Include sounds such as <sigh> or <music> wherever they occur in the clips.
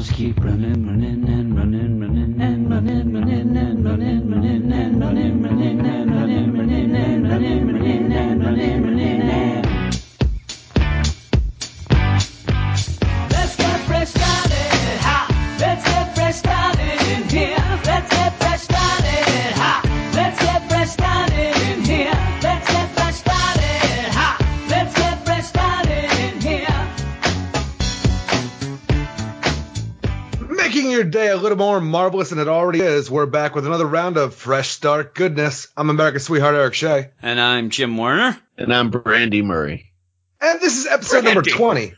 miles keep running, running and running, running and running, running and running, running and running, running and running, running and running, running and running, more marvelous than it already is, we're back with another round of Fresh Start Goodness. I'm America's sweetheart, Eric Shea. And I'm Jim Warner. And I'm Brandy Murray. And this is episode number 20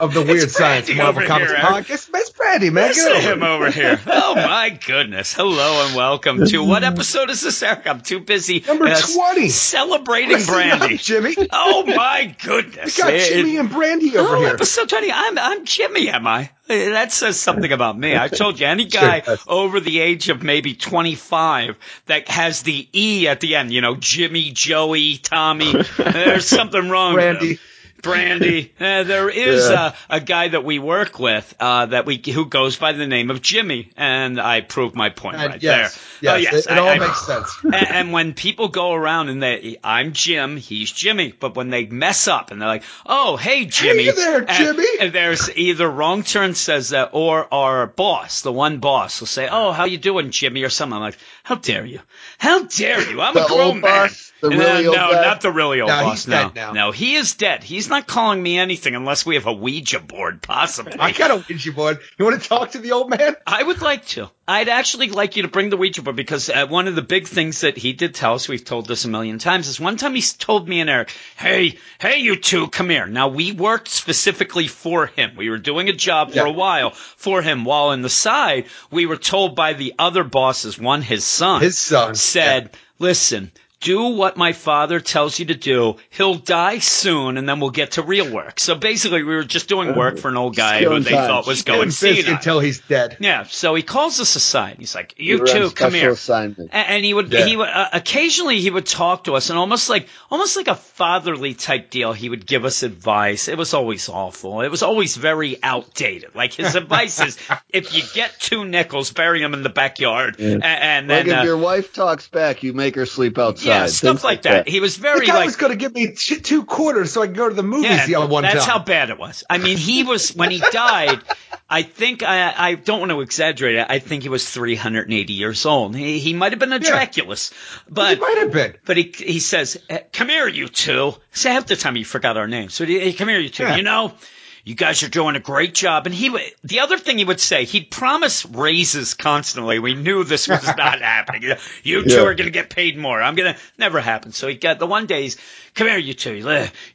of the <laughs> Weird Science Marvel Comics here, Podcast. It's Brandy, man. Get to over him over here. <laughs> Oh my goodness. Hello and welcome to what episode is this, Eric? I'm too busy. Number uh, 20. Celebrating Listen up, Brandy. Jimmy. Oh <laughs> my goodness. We got It- Jimmy and Brandy over Oh, here. episode 20. I'm, I'm Jimmy, am I? Eh, That says something about me. I told you, any guy Sure over the age of maybe 25 that has the E at the end, you know, Jimmy, Joey, Tommy, there's something wrong with Brandy. Brandy. <laughs> Uh, there is Yeah. a, a guy that we work with uh, that we who goes by the name of Jimmy, and I proved my point And right yes, there. Oh, yes, oh, yes, it, it all I- makes sense. <laughs> and, and when people go around and they, I'm Jim, he's Jimmy, but when they mess up and they're like, "Oh, hey Jimmy," Hey there, and- Jimmy. and there's either wrong turn says that, or our boss, the one boss, will say, "Oh, how you doing, Jimmy?" or something. I'm like, "How dare you? How dare you? I'm The a grown man." boss? The And, really old no, guy? not the really old No, boss. no, no, he is dead. He's not calling me anything unless we have a Ouija board, possibly. I got a Ouija board. You want to talk to the old man? I would like to. I'd actually like you to bring the Ouija because uh, one of the big things that he did tell us, we've told this a million times, is one time he told me and Eric, hey, hey, you two, come here. Now, we worked specifically for him. We were doing a job for Yeah. a while for him, while in the side, we were told by the other bosses, one, his son, His son. said, listen, do what my father tells you to do. He'll die soon, and then we'll get to real work. So basically, we were just doing work for an old guy who they time. thought was going senile. until he's dead. Yeah, so he calls us aside. He's like, "You We two, come here." Assignment. And he would, Yeah. he would, uh, occasionally he would talk to us and almost like, almost like a fatherly type deal. He would give us advice. It was always awful. It was always very outdated. Like his <laughs> advice is, if you get two nickels, bury them in the backyard. Yeah. And, Like then, if uh, your wife talks back, you make her sleep outside. yeah, stuff Things like that. He was very. The very guy like, was going to give me t- two quarters so I could go to the movies the other one that's time. how bad it was. I mean, he was when he died. I think I, I don't want to exaggerate it. I think he was 380 years old. He, he might have been a Yeah. Draculus, He but might have been. but he he says, "Eh, "Come here, you two. So half the time he forgot our names. So he, hey, come here, you two. Yeah. You know. You guys are doing a great job. And he would, the other thing he would say, he'd promise raises constantly. We knew this was <laughs> not happening. You, know, you two Yeah. are going to get paid more. I'm going to, never happen. So he got the one day he's, come here, you two.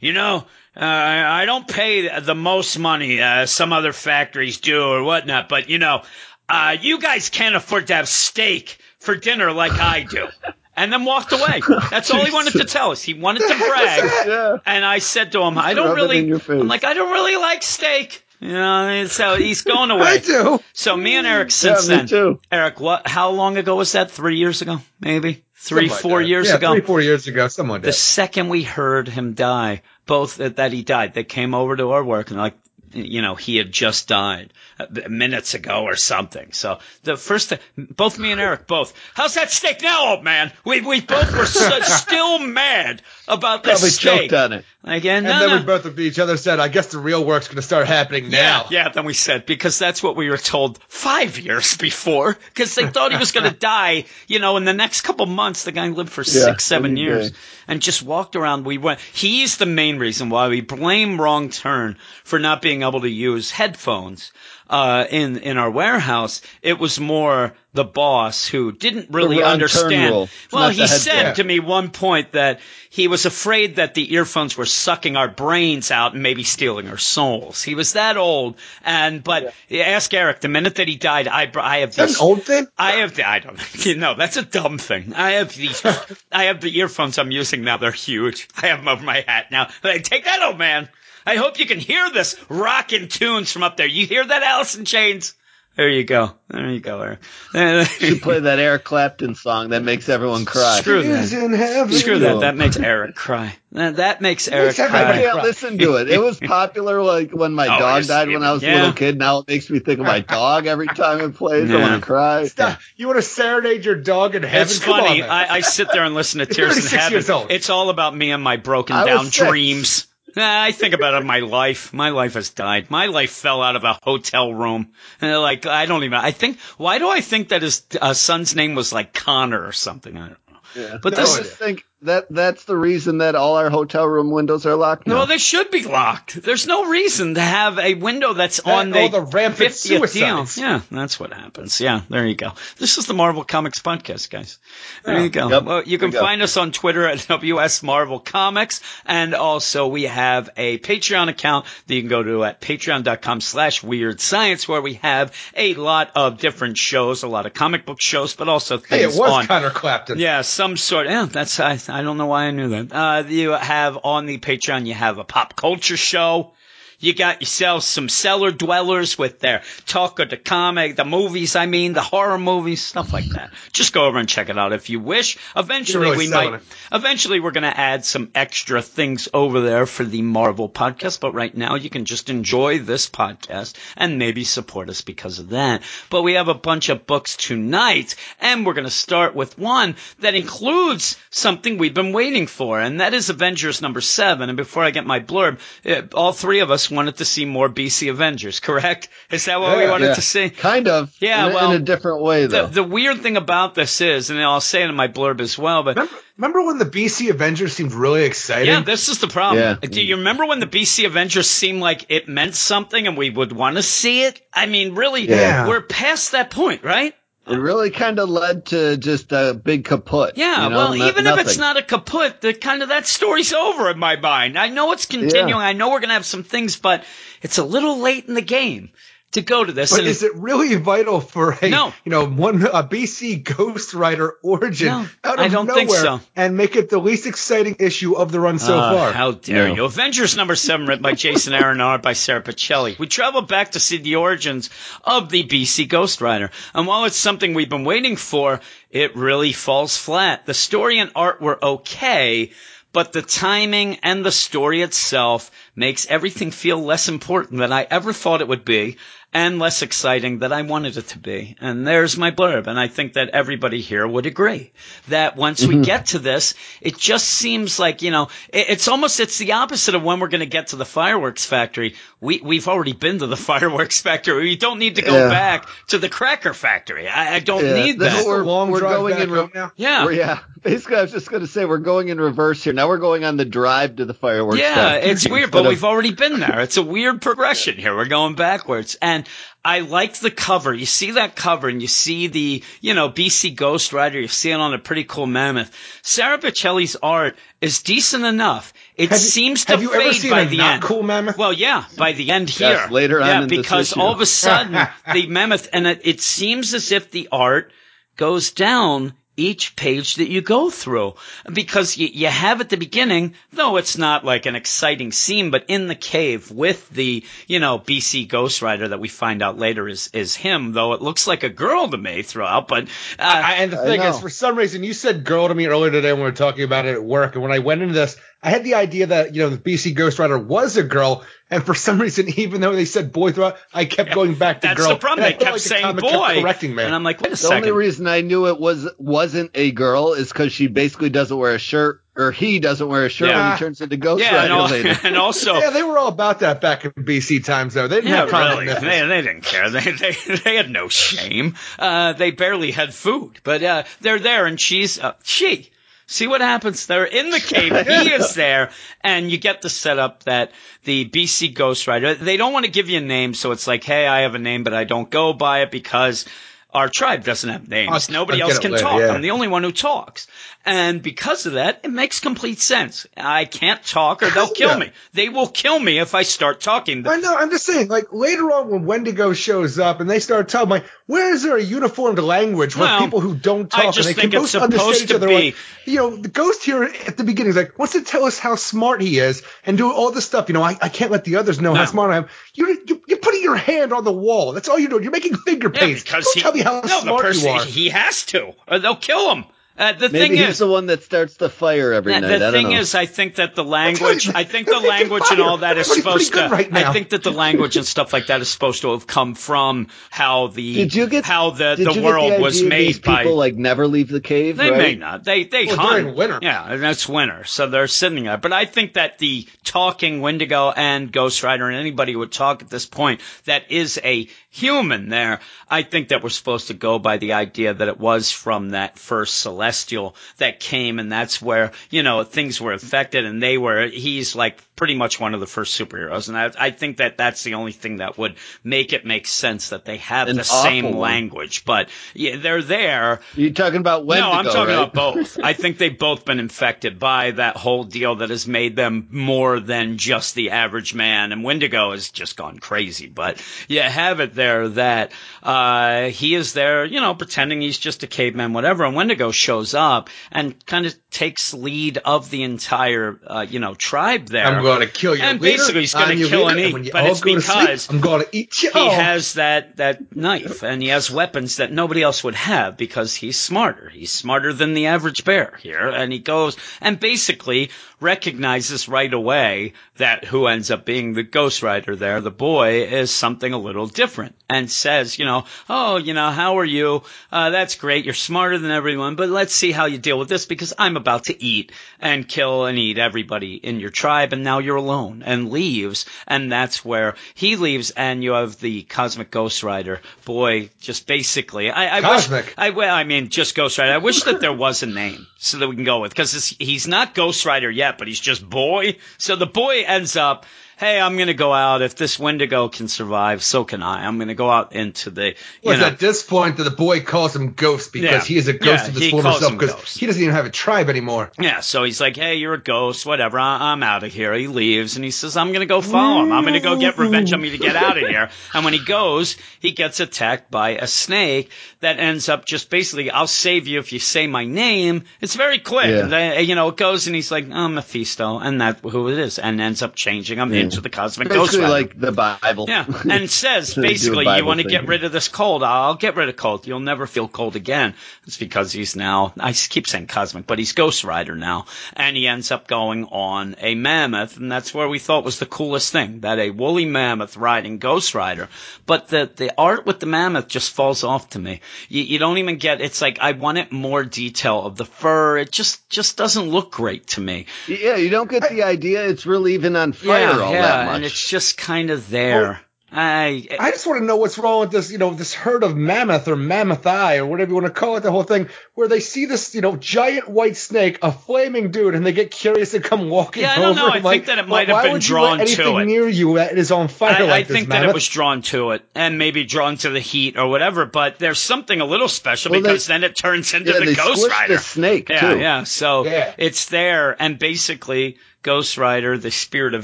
You know, uh, I don't pay the most money, uh, some other factories do or whatnot, but you know, uh, you guys can't afford to have steak for dinner like I do. <laughs> And then walked away. <laughs> That's all he wanted to tell us. He wanted to brag. <laughs> Yeah. And I said to him, I don't really, in your face. I'm like, I don't really like steak. You know, so uh, he's going <laughs> away. I do. So me and Eric, Yeah, since me then, too. Eric, what? How long ago was that? Three years ago, maybe three, Something four that. years yeah, ago. Three, four years ago. Someone the second we heard him die, both that, that he died, they came over to our work and like, you know, he had just died uh, minutes ago or something. So the first thing, both me and Eric, both, how's that steak now, old man? We we both were so, <laughs> still mad about this Probably steak. choked on it. Yeah, And no, then no. we both each other said, I guess the real work's going to start happening now. Yeah, yeah, then we said, because that's what we were told five years <laughs> before, because they thought he was going <laughs> to die, you know, in the next couple months. The guy lived for six, seven years day. and just walked around. We went, he's the main reason why we blame Wrong Turn for not being able to use headphones. Uh, in, in our warehouse, it was more the boss who didn't really understand. Well, he said to me one point that he was afraid that the earphones were sucking our brains out and maybe stealing our souls. He was that old. And, but ask Eric, the minute that he died, I, I have these. an old thing? I have the, I don't <laughs> you know, that's a dumb thing. I have these, <laughs> I have the earphones I'm using now. They're huge. I have them over my hat now. Like, take that, old man. I hope you can hear this rockin' tunes from up there. You hear that, Alice in Chains? There you go. There you go, Eric. should play that Eric Clapton song that makes everyone cry. Screw Is that. in heaven. Screw that. That makes <laughs> Eric cry. That, that makes Eric makes everybody I cry. can't listen to it. It was popular like when my Oh, dog it's- died when I was a little kid. Now it makes me think of my <laughs> dog every time it plays. I want to cry. Stop. You want to serenade your dog in heaven? It's Come on, funny. man. I, I sit there and listen to Tears in Heaven. years old. It's all about me and my broken I was down six. dreams. Nah, I think about it, my life. My life has died. My life fell out of a hotel room. Like, I don't even, I think, why do I think that his uh, son's name was like Conor or something? I don't know. Yeah. But I this- just think that that's the reason that all our hotel room windows are locked now. No, they should be locked. There's no reason to have a window that's That on the, all the rampant 50th deal. Yeah, that's what happens. Yeah, there you go. This is the Marvel Comics podcast, guys. There Yeah. you go. Yep. Well, you can There go. find us on Twitter at WS Marvel Comics, and also we have a Patreon account that you can go to at patreon.com slash weird science, where we have a lot of different shows, a lot of comic book shows, but also hey, things it was on Conor Clapton. yeah, some sort. Yeah, that's I. I don't know why I knew that. Uh, you have on the Patreon. You have a pop culture show. You got yourself some cellar dwellers with their talk of the comic, the movies. I mean, the horror movies, stuff like that. Just go over and check it out if you wish. Eventually, really we might, it. eventually we're going to add some extra things over there for the Marvel podcast. But right now, you can just enjoy this podcast and maybe support us because of that. But we have a bunch of books tonight, and we're going to start with one that includes something we've been waiting for, and that is Avengers number seven. And before I get my blurb, eh, all three of us wanted to see more BC Avengers, correct? Is that what we wanted Yeah. to see? Kind of. Yeah, in, well, in a different way The, though. the weird thing about this is, and I'll say it in my blurb as well, but Remember, remember when the BC Avengers seemed really exciting? yeah, this is the problem. Yeah. Do you remember when the BC Avengers seemed like it meant something and we would want to see it? I mean, really, Yeah. we're past that point, right? It really kind of led to just a big kaput. Yeah, you know, well, no- even if it's not a kaput, the kind of that story's over in my mind. I know it's continuing. I know we're gonna have some things, but it's a little late in the game to go to this. But and is it really vital for a No. you know one a BC Ghost Rider origin No, out of I don't nowhere think so. and make it the least exciting issue of the run so Ah, far? How dare No. you? Avengers number seven, written by Jason Aaron, art by Sara Pichelli. We travel back to see the origins of the BC Ghost Rider. And while it's something we've been waiting for, it really falls flat. The story and art were okay, but the timing and the story itself makes everything feel less important than I ever thought it would be and less exciting than I wanted it to be. And there's my blurb. And I think that everybody here would agree that once we mm-hmm. get to this, it just seems like, you know, it, it's almost, it's the opposite of when we're going to get to the fireworks factory. We, we've already been to the <laughs> fireworks factory. We don't need to go Yeah. back to the cracker factory. I, I don't Yeah, need this that. is We're- long we're drive going back in re- now. yeah. We're- yeah. Basically, I was just going to say we're going in reverse here. Now we're going on the drive to the fireworks. Yeah, factory it's weird, but of- we've already been there. It's a weird progression here. We're going backwards. And I like the cover. You see that cover and you see the, you know, BC Ghost Rider. You see it on a pretty cool mammoth. Sara Pichelli's art is decent enough. It Have you- seems to fade ever seen by a the not end. cool mammoth? Well, yeah, by the end here. Yes, later on yeah, in this because issue. all of a sudden <laughs> the mammoth, and it, it seems as if the art goes down each page that you go through because you, you have at the beginning, though it's not like an exciting scene, but in the cave with the, you know, BC Ghost Rider that we find out later is, is him, though it looks like a girl to me throughout, but, uh, I, and the thing is, for some reason, you said girl to me earlier today when we were talking about it at work. And when I went into this, I had the idea that, you know, the BC Ghost Rider was a girl. And for some <laughs> reason, even though they said boy throughout, I kept going back to girl. that's girl. the problem. And I They felt kept like the saying kept boy. correcting me. And I'm like, wait a The second. only reason I knew it was wasn't a girl is because she basically doesn't wear a shirt, or he doesn't wear a shirt Yeah. when he turns into Ghost yeah, and, Rider al- later. <laughs> and also, yeah, they were all about that back in BC times, though. They didn't Yeah, have really. They, they didn't care. They, they <laughs> they had no shame. Uh, they barely had food, but uh, they're there, and she's uh, she. See what happens? They're in the cave. He <laughs> is there, and you get the setup that the BC Ghost Rider. They don't want to give you a name, so it's like, hey, I have a name, but I don't go by it because our tribe doesn't have names. I'll- Nobody I'll else can later, talk. yeah. I'm the only one who talks, and because of that, it makes complete sense. I can't talk, or they'll kill me. They will kill me if I start talking. I know. I'm just saying, like later on when Wendigo shows up and they start talking, like, where is there a uniformed language where Well, people who don't talk I just and they think can both understand each to other? be- Like, you know, the ghost here at the beginning is like wants to tell us how smart he is and do all this stuff. You know, I, I can't let the others know No. how smart I am. You, you you're putting your hand on the wall. That's all you're doing. You're making finger Yeah, paints. Don't he, tell me how no, the smart person, you are. he has to, or they'll kill him. Uh, the Maybe thing he's is, the one that starts the fire every the, night. the I don't thing know. is, I think that the language, I think the <laughs> language and all that is Everybody's supposed to. right. I think that the language and stuff like that is supposed to have come from how the did you get how the did the you world get the was idea made these by people like never leave the cave? They right? may not. They they Well, hunt winter. Yeah, and that's winter, so they're sitting there. But I think that the talking Wendigo and Ghost Rider and anybody who would talk at this point that is a human there. I think that we're supposed to go by the idea that it was from that first celestial that came, and that's where you know things were affected, and they were. He's like pretty much one of the first superheroes, and I, I think that that's the only thing that would make it make sense that they have An the same one. language. But yeah, they're there. You're talking about Wendigo, No, I'm talking right? about both. <laughs> I think they've both been infected by that whole deal that has made them more than just the average man. And Wendigo has just gone crazy. But you have it there that uh, he is there, you know, pretending he's just a caveman, whatever. And Wendigo shows up and kind of takes lead of the entire, uh, you know, tribe there. I'm going to kill you. And basically he's gonna kill and eat, but it's because I'm going to eat you. he has that that knife and he has weapons that nobody else would have because he's smarter. He's smarter than the average bear here, and he goes and basically recognizes right away that who ends up being the Ghost Rider there, the boy, is something a little different, and says, you know, oh, you know, how are you? Uh, that's great. You're smarter than everyone, but let's see how you deal with this because I'm about to eat and kill and eat everybody in your tribe, and now you're alone, and leaves, and that's where he leaves, and you have the Cosmic Ghost Rider boy, just basically, I, I Cosmic. wish, I well, I mean, just Ghost Rider. I wish that there was a name so that we can go with because he's not Ghost Rider yet, but he's just boy. So the boy ends up. Hey, I'm gonna go out. If this Wendigo can survive, so can I. I'm gonna go out into the, you was know, at this point that the boy calls him Ghost because Yeah. he is a Yeah, ghost of he his former self because he doesn't even have a tribe anymore. Yeah, so he's like, "Hey, you're a ghost, whatever. I- I'm out of here." He leaves, and he says, "I'm gonna go follow him. I'm gonna go get revenge on me to get out of here." And when he goes, he gets attacked by a snake that ends up just basically, "I'll save you if you say my name." It's very quick, Yeah. They- you know. It goes, and he's like, "Oh, Mephisto," and that's who it is, and ends up changing him Yeah. Into the cosmic ghost like the Bible. Yeah, <laughs> and says They do a basically, you want to get rid of this cold. I'll get rid of cold. You'll never feel cold again. It's because he's now, I keep saying cosmic, but he's Ghost Rider now. And he ends up going on a mammoth, and that's where we thought was the coolest thing, that a woolly mammoth riding Ghost Rider. But the, the art with the mammoth just falls off to me. You, you don't even get, it's like, I wanted more detail of the fur. It just, just doesn't look great to me. Yeah, you don't get the idea it's really even on fire all that much. and it's just kind of there. I, I just want to know what's wrong with this, you know, this herd of mammoth or mammoth eye or whatever you want to call it, the whole thing, where they see this, you know, giant white snake, a flaming dude, and they get curious and come walking Yeah, I don't know. I think like, that it well, might have why been drawn to anything it. near you that is on fire I, like I this think that mammoth? it was drawn to it, and maybe drawn to the heat or whatever. But there's something a little special Well, they- because then it turns into yeah, the they Ghost Rider. the snake yeah, too. yeah. So Yeah. it's there, and basically Ghost Rider, the spirit of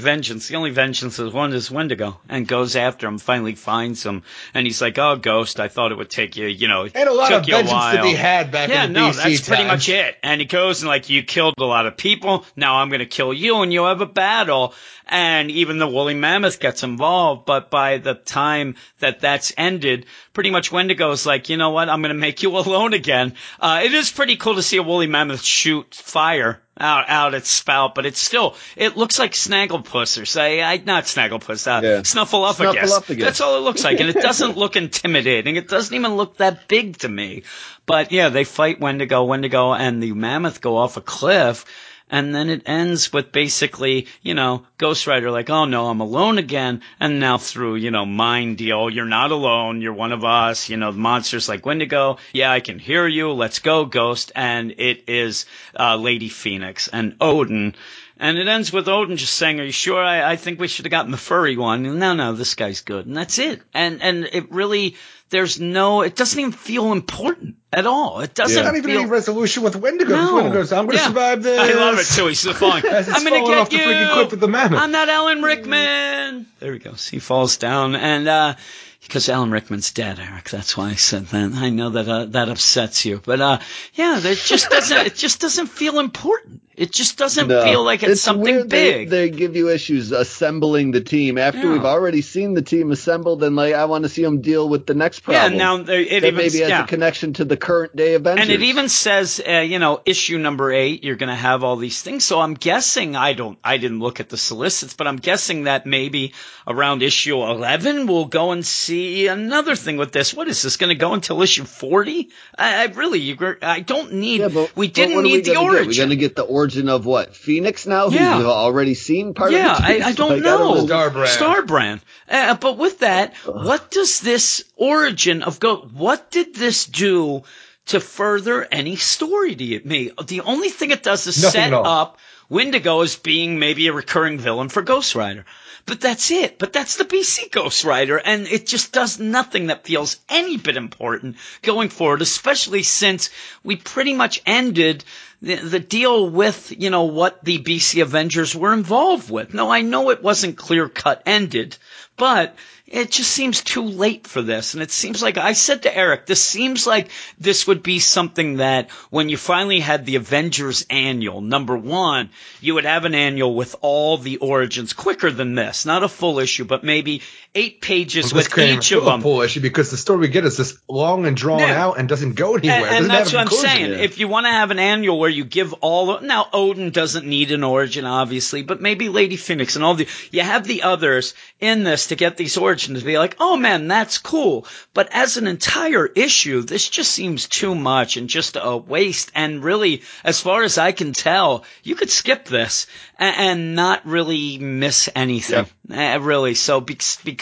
vengeance. The only vengeance is one is Wendigo, and goes after him. Finally finds him, and he's like, "Oh, Ghost, I thought it would take you, you know, and a lot took of you a vengeance to be had back yeah, in the no, BC that's pretty much it. And he goes and like, you killed a lot of people. Now I'm going to kill you, and you have a battle. And even the woolly mammoth gets involved. But by the time that that's ended, pretty much Wendigo's like, you know what? I'm going to make you <laughs> alone again. Uh, it is pretty cool to see a woolly mammoth shoot fire out out its spout, but it's still it looks like Snagglepuss or say I not Snagglepuss, uh, Yeah. Snuffleupagus. Snuffleupagus. That's all it looks like, and it doesn't look intimidating. It doesn't even look that big to me. But yeah, they fight Wendigo, Wendigo, and the mammoth go off a cliff. And then it ends with basically, you know, Ghost Rider like, oh no, I'm alone again. And now through, you know, mind deal, you're not alone. You're one of us. You know, the monster's like Wendigo. Yeah, I can hear you. Let's go, Ghost. And it is, uh, Lady Phoenix and Odin. And it ends with Odin just saying, "Are you sure? I, I think we should have gotten the furry one." And, no, no, this guy's good, and that's it. And and it really, there's no, it doesn't even feel important at all. It doesn't Not even feel. any resolution with Wendigo. No. Wendigo goes, I'm going to Yeah. survive this. I love it too. He's the following. I'm gonna falling get off the you. freaking cliff with the mammoth. I'm not Alan Rickman. There he goes. He falls down, and uh, because Alan Rickman's dead, Eric. That's why I said that. I know that uh, that upsets you, but uh, yeah, it just doesn't. it just doesn't feel important. It just doesn't No. feel like it's, something weird they- big. They, give you issues assembling the team after Yeah. we've already seen the team assembled, and like I want to see them deal with the next problem. yeah, now it that even maybe has yeah. a connection to the current day Avengers. And it even says, uh, you know, issue number eight, you're going to have all these things. So I'm guessing, I don't, I didn't look at the solicits, but I'm guessing that maybe around issue 11, we'll go and see another thing with this. What is this going to go until issue 40? I, I really, you, I don't need, Yeah, but we didn't need the origin. We're going to get the origin of what Phoenix now, who we've already seen part yeah, of. the I. I don't Like, know. Starbrand. Starbrand. Uh, but with that, what does this origin of Go? What did this do to further any story to you- me? The only thing it does is Nothing set up Wendigo as being maybe a recurring villain for Ghost Rider. But that's it. But that's the BC Ghost Rider, and it just does nothing that feels any bit important going forward, especially since we pretty much ended the, the deal with, you know, what the BC Avengers were involved with. No, I know it wasn't clear cut ended, but it just seems too late for this. And it seems like I said to Eric, this seems like this would be something that when you finally had the Avengers annual, number one, you would have an annual with all the origins quicker than this. Not a full issue, but maybe eight pages with each of them. full issue because the story we get is this long and drawn Yeah. out and doesn't go anywhere. And, and that's what I'm saying. If you want to have an annual where you give all of, now Odin doesn't need an origin, obviously, but maybe Lady Phoenix and all the you have the others in this to get these origins to be like, oh man, that's cool. But as an entire issue, this just seems too much and just a waste. And really, as far as I can tell, you could skip this and, and not really miss anything. Uh, really. So be-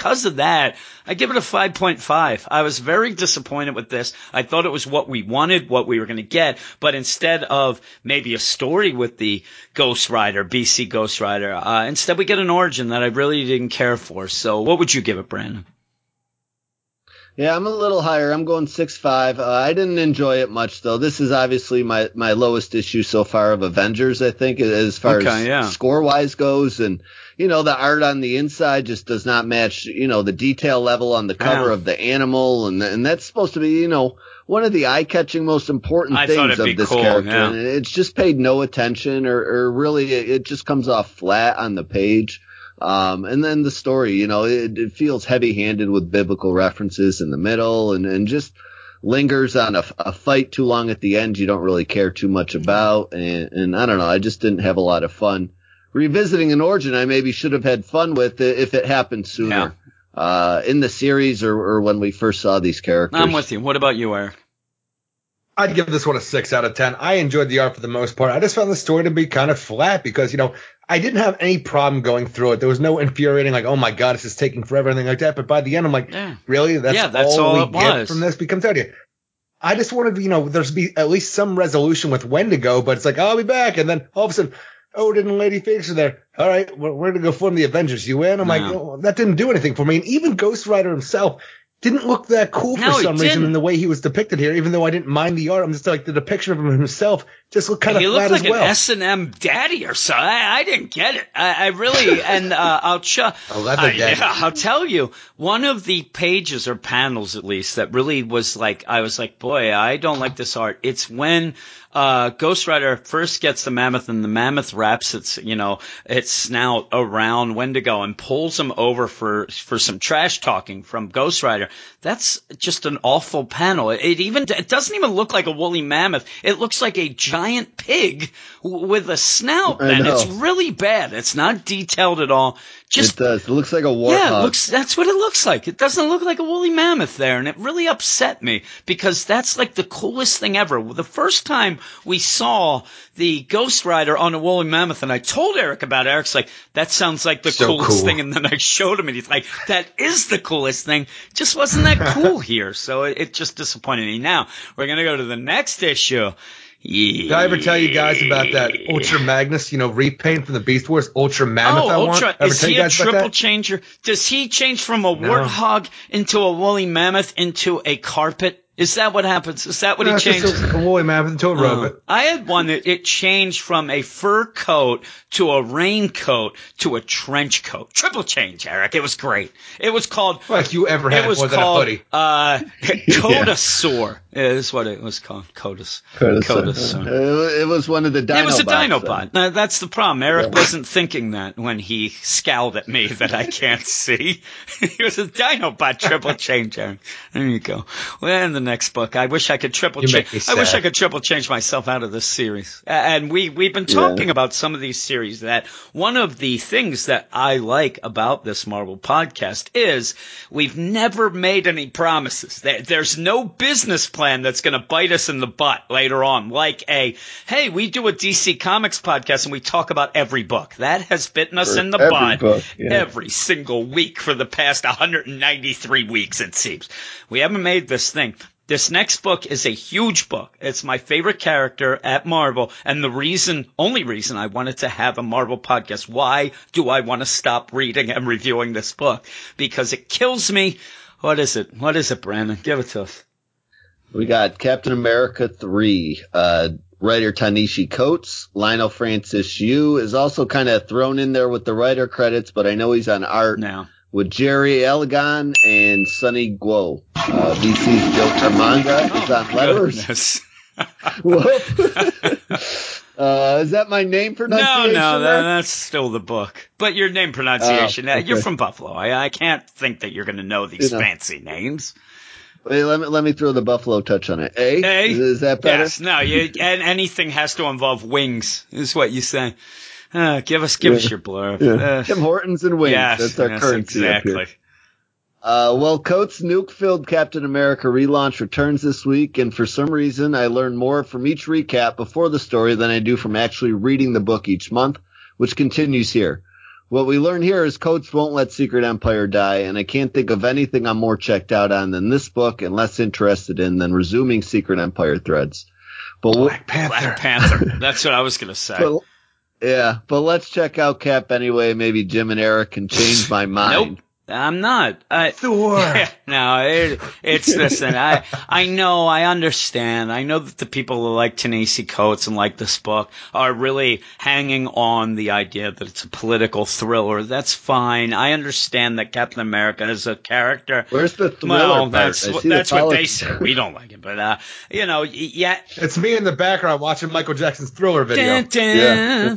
because of that, I give it a 5.5. I was very disappointed with this. I thought it was what we wanted, what we were going to get, but instead of maybe a story with the Ghost Rider, BC Ghost Rider, uh, instead we get an origin that I really didn't care for. So what would you give it, Brandon? Yeah, I'm a little higher. I'm going six five. Uh, I didn't enjoy it much though. This is obviously my my lowest issue so far of Avengers. I think as far Okay, as yeah. score wise goes, and you know the art on the inside just does not match. You know the detail level on the cover Yeah. of the animal, and and that's supposed to be you know one of the eye catching most important I things of this cool, character. yeah. And it's just paid no attention, or or really it, it just comes off flat on the page. Um, and then the story, you know, it, it feels heavy handed with biblical references in the middle and, and just lingers on a, a fight too long at the end you don't really care too much about. And, and I don't know, I just didn't have a lot of fun revisiting an origin I maybe should have had fun with if it happened sooner. Uh, in the series or, or when we first saw these characters. I'm with you. What about you, Eric? I'd give this one a six out of ten. I enjoyed the art for the most part. I just found the story to be kind of flat because you know I didn't have any problem going through it. There was no infuriating like, oh my god, this is taking forever, anything like that. But by the end, I'm like, Yeah. really? That's, Yeah, that's all, all we get was. from this becomes idea. I just wanted, you know, there's be at least some resolution with Wendigo, but it's like, I'll be back, and then all of a sudden, oh, Odin and Lady Phoenix are there. All right, we're, we're gonna go form the Avengers. You in? I'm like, No. oh, that didn't do anything for me. And even Ghost Rider himself didn't look that cool No, for some reason in the way he was depicted here. Even though I didn't mind the art, I'm just like the depiction of him himself just looked kind of he flat looked like as well. an S and M daddy or so. I, I didn't get it. I, I really <laughs> and uh, I'll ch- A leather yeah, <laughs> I'll tell you one of the pages or panels at least that really was like I was like, boy, I don't like this art. It's when uh, Ghost Rider first gets the mammoth and the mammoth wraps its you know its snout around Wendigo and pulls him over for for some trash talking from Ghost Rider. That's just an awful panel. It, it even it doesn't even look like a woolly mammoth. It looks like a giant pig w- with a snout. And it's really bad. It's not detailed at all. Just it does. It looks like a warthog. yeah, looks that's what it looks like. It doesn't look like a woolly mammoth there, and it really upset me because that's like the coolest thing ever. The first time we saw the Ghost Rider on a woolly mammoth, and I told Eric about it, Eric's like, that sounds like the So coolest cool. thing, and then I showed him, and he's like, that is the coolest thing. Just wasn't that cool <laughs> here, so it, it just disappointed me. Now we're gonna go to the next issue. Yeah. Did I ever tell you guys about that Ultra Magnus, you know, repaint from the Beast Wars Ultra Mammoth oh, I Oh, want? Ultra. Is he you a triple changer? Does he change from a warthog into a woolly mammoth into a carpet? Is that what happens? Is that what No, he changed? just changes? a woolly mammoth into a Uh, robot. I had one that it changed from a fur coat to a raincoat to a trench coat. Triple change, Eric. It was great. It was called. Like you ever had It was more a called hoodie. uh, <laughs> Codasaur. Is what it was called. Codus. Codasaur. It, it was one of the Dinobots. It was a then. Dinobot. No, that's the problem. Eric wasn't thinking that when he scowled at me <laughs> that I can't see. <laughs> he was a Dinobot triple change, Eric. There you go. Well, in the next book, I wish I could triple You change. I wish I could triple change myself out of this series. And we we've been talking about some of these series. That one of the things that I like about this Marvel podcast is we've never made any promises. There, there's no business plan that's going to bite us in the butt later on. Like a, hey, we do a DC Comics podcast and we talk about every book. That has bitten us For in the every butt book, yeah. every single week for the past 193 weeks, it seems. We haven't made this thing. This next book is a huge book. It's my favorite character at Marvel, and the reason, only reason I wanted to have a Marvel podcast. Why do I want to stop reading and reviewing this book? Because it kills me. What is it? What is it, Brandon? Give it to us. We got Captain America 3. Uh, writer Ta-Nehisi Coates. Leinil Francis Yu is also kind of thrown in there with the writer credits, but I know he's on art Now, with Jerry Elgon and Sunny Gho. Uh, VC's Joe Termanga is on letters. <laughs> <laughs> uh, is that my name No, pronunciation? no, there? that, that's still the book. But your name pronunciation, Oh, uh, you're from Buffalo. I, I can't think that you're going to know these You know. fancy names. Wait, let me let me throw the Buffalo touch on it. A, A? Is, is that better? Yes, no, you, <laughs> and anything has to involve wings, is what you say. Uh, give us, give us your blurb. Yeah. Uh, Tim Hortons and wings. yes, That's our yes, currency exactly. Uh, well, Coates' nuke-filled Captain America relaunch returns this week, and for some reason, I learn more from each recap before the story than I do from actually reading the book each month, which continues here. What we learn here is Coates won't let Secret Empire die, and I can't think of anything I'm more checked out on than this book and less interested in than resuming Secret Empire threads. But Black Panther. Black Panther. That's what I was going to say. but, yeah, but let's check out Cap anyway. Maybe Jim and Eric can change my mind. Nope. I'm not. I, Thor. no, it, it's listen. I I know, I understand. I know that the people who like Ta-Nehisi Coates and like this book are really hanging on the idea that it's a political thriller. That's fine. I understand that Captain America is a character. Where's the thriller Well, that's what, see the what they say. We don't like it, but uh, you know, yeah. It's me in the background watching Michael Jackson's Thriller video. Dun, dun, Yeah. dun.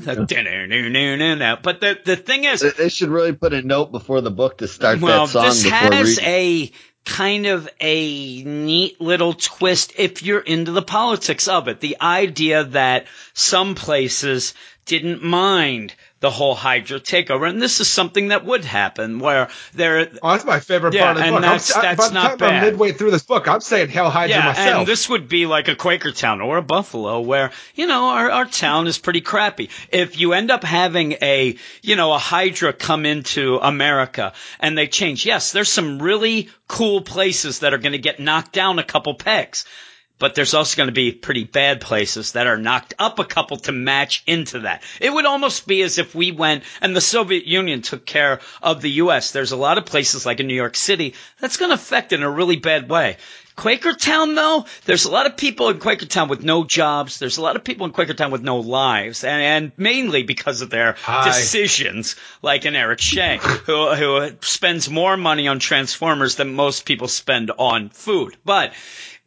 But the the thing is, They should really put a note before the book to start well, that song this has reading. a kind of a neat little twist if you're into the politics of it. The idea that some places didn't mind the whole Hydra takeover, and this is something that would happen where there. Oh, that's my favorite Yeah, part of the and book. that's- I'm, that's by the not time I'm midway through this book, I'm saying Hell Hydra Yeah, myself. and this would be like a Quakertown or a Buffalo where, you know, our, our town is pretty crappy. If you end up having a, you know, a Hydra come into America and they change, yes, there's some really cool places that are going to get knocked down a couple pegs. But there's also going to be pretty bad places that are knocked up a couple to match into that. It would almost be as if we went and the Soviet Union took care of the U.S. There's a lot of places like in New York City that's going to affect it in a really bad way. Quakertown, though, there's a lot of people in Quakertown with no jobs. There's a lot of people in Quakertown with no lives, and, and mainly because of their Hi. decisions, like an Eric Shea, who, who spends more money on Transformers than most people spend on food. But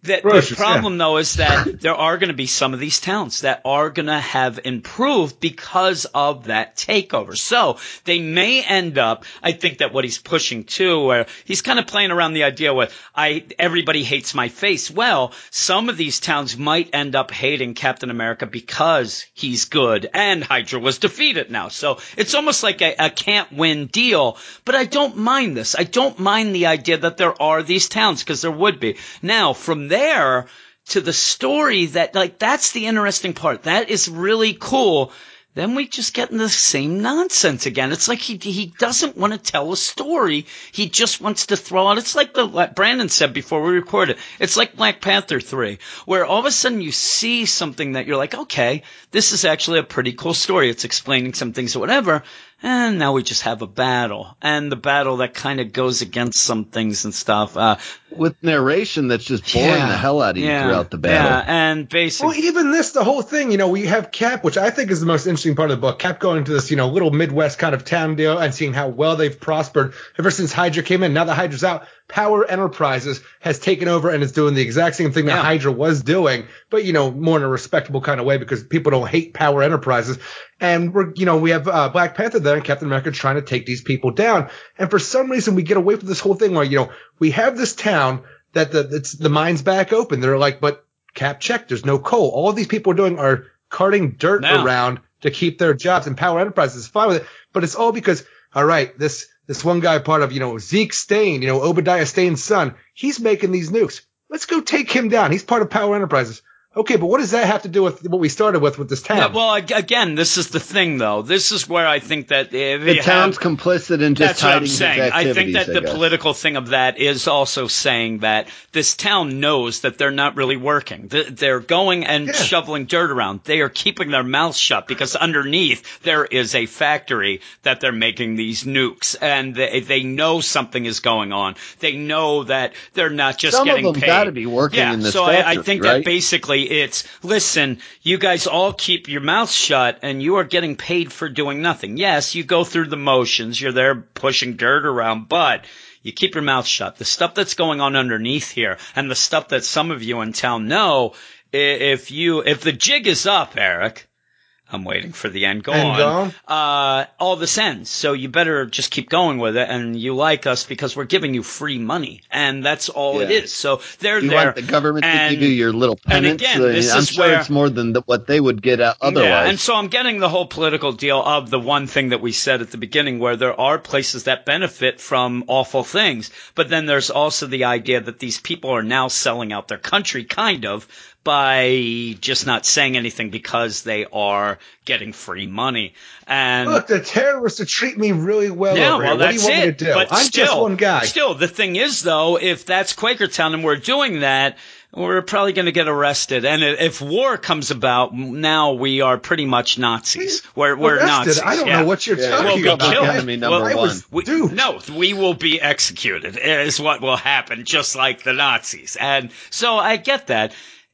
the, the problem, though, is that there are going to be some of these towns that are going to have improved because of that takeover. So they may end up, I think that what he's pushing too, where uh, he's kind of playing around the idea with, I, everybody hates my face. Well, some of these towns might end up hating Captain America because he's good and Hydra was defeated now. So it's almost like a, a can't win deal, but I don't mind this. I don't mind the idea that there are these towns because there would be. Now, from there to the story that, like, that's the interesting part. That is really cool. Then we just get in the same nonsense again. It's like he he doesn't want to tell a story. He just wants to throw out. It's like the like Brandon said before we recorded. It's like Black Panther three, where all of a sudden you see something that you're like, okay, this is actually a pretty cool story. It's explaining some things or whatever, and now we just have a battle, and the battle that kind of goes against some things and stuff. Uh, with narration that's just boring Yeah. the hell out of you yeah, throughout the battle. yeah, and basically, Well, even this, the whole thing, you know, we have Cap, which I think is the most interesting part of the book. Cap going to this, you know, little Midwest kind of town deal and seeing how well they've prospered ever since Hydra came in. Now that Hydra's out, Power Enterprises has taken over and is doing the exact same thing that Yeah. Hydra was doing, but, you know, more in a respectable kind of way because people don't hate Power Enterprises. And we're, you know, we have uh, Black Panther there and Captain America trying to take these people down. And for some reason, we get away from this whole thing where, you know, we have this town that the, it's, the mine's back open. They're like, but Cap check, there's no coal. All these people are doing are carting dirt Now. around to keep their jobs and Power Enterprises is fine with it. But it's all because, all right, this, this one guy part of, you know, Zeke Stane, you know, Obadiah Stane's son, he's making these nukes. Let's go take him down. He's part of Power Enterprises. Okay, but what does that have to do with what we started with with this town? Yeah, well, again, this is the thing, though. This is where I think that if the town's have, complicit in just that's what I'm hiding saying. I think that the guess. political thing of that is also saying that this town knows that they're not really working. They're going and Yeah. shoveling dirt around. They are keeping their mouths shut because underneath there is a factory that they're making these nukes, and they, they know something is going on. They know that they're not just Some of getting them paid. gotta be working yeah, in this so I, I think right? that basically it's listen, you guys all keep your mouths shut and you are getting paid for doing nothing. Yes, you go through the motions, you're there pushing dirt around, but you keep your mouth shut. The stuff that's going on underneath here and the stuff that some of you in town know, if you if the jig is up, Eric, I'm waiting for the end. Go End on. Uh, all this ends. So you better just keep going with it. And you like us because we're giving you free money. And that's all it Yeah. is. So they're You there. want the government and- to give you your little and penance. again, this I'm is sure where- it's more than the, what they would get out Yeah, otherwise. and so I'm getting the whole political deal of the one thing that we said at the beginning where there are places that benefit from awful things. But then there's also the idea that these people are now selling out their country, kind of, by just not saying anything because they are getting free money. And Look, the terrorists are treating me really well yeah, over well, here. What do you that's want me it. to do? But I'm still, just one guy. Still, the thing is, though, if that's Quakertown and we're doing that, we're probably going to get arrested. And if war comes about, now we are pretty much Nazis. We're, we're Arrested? Nazis. I don't yeah. know what you're Yeah, talking We'll be about. killed. Enemy number Well, one. was We, duped. no, we will be executed is what will happen, just like the Nazis. And so I get that.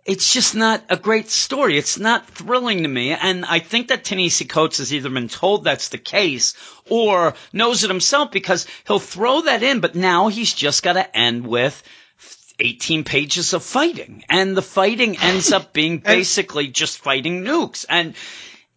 It's just not a great story. It's not thrilling to me. And I think that Ta-Nehisi Coates has either been told that's the case or knows it himself because he'll throw that in, but now he's just got to end with 18 pages of fighting. And the fighting ends up being <laughs> basically just fighting nukes. And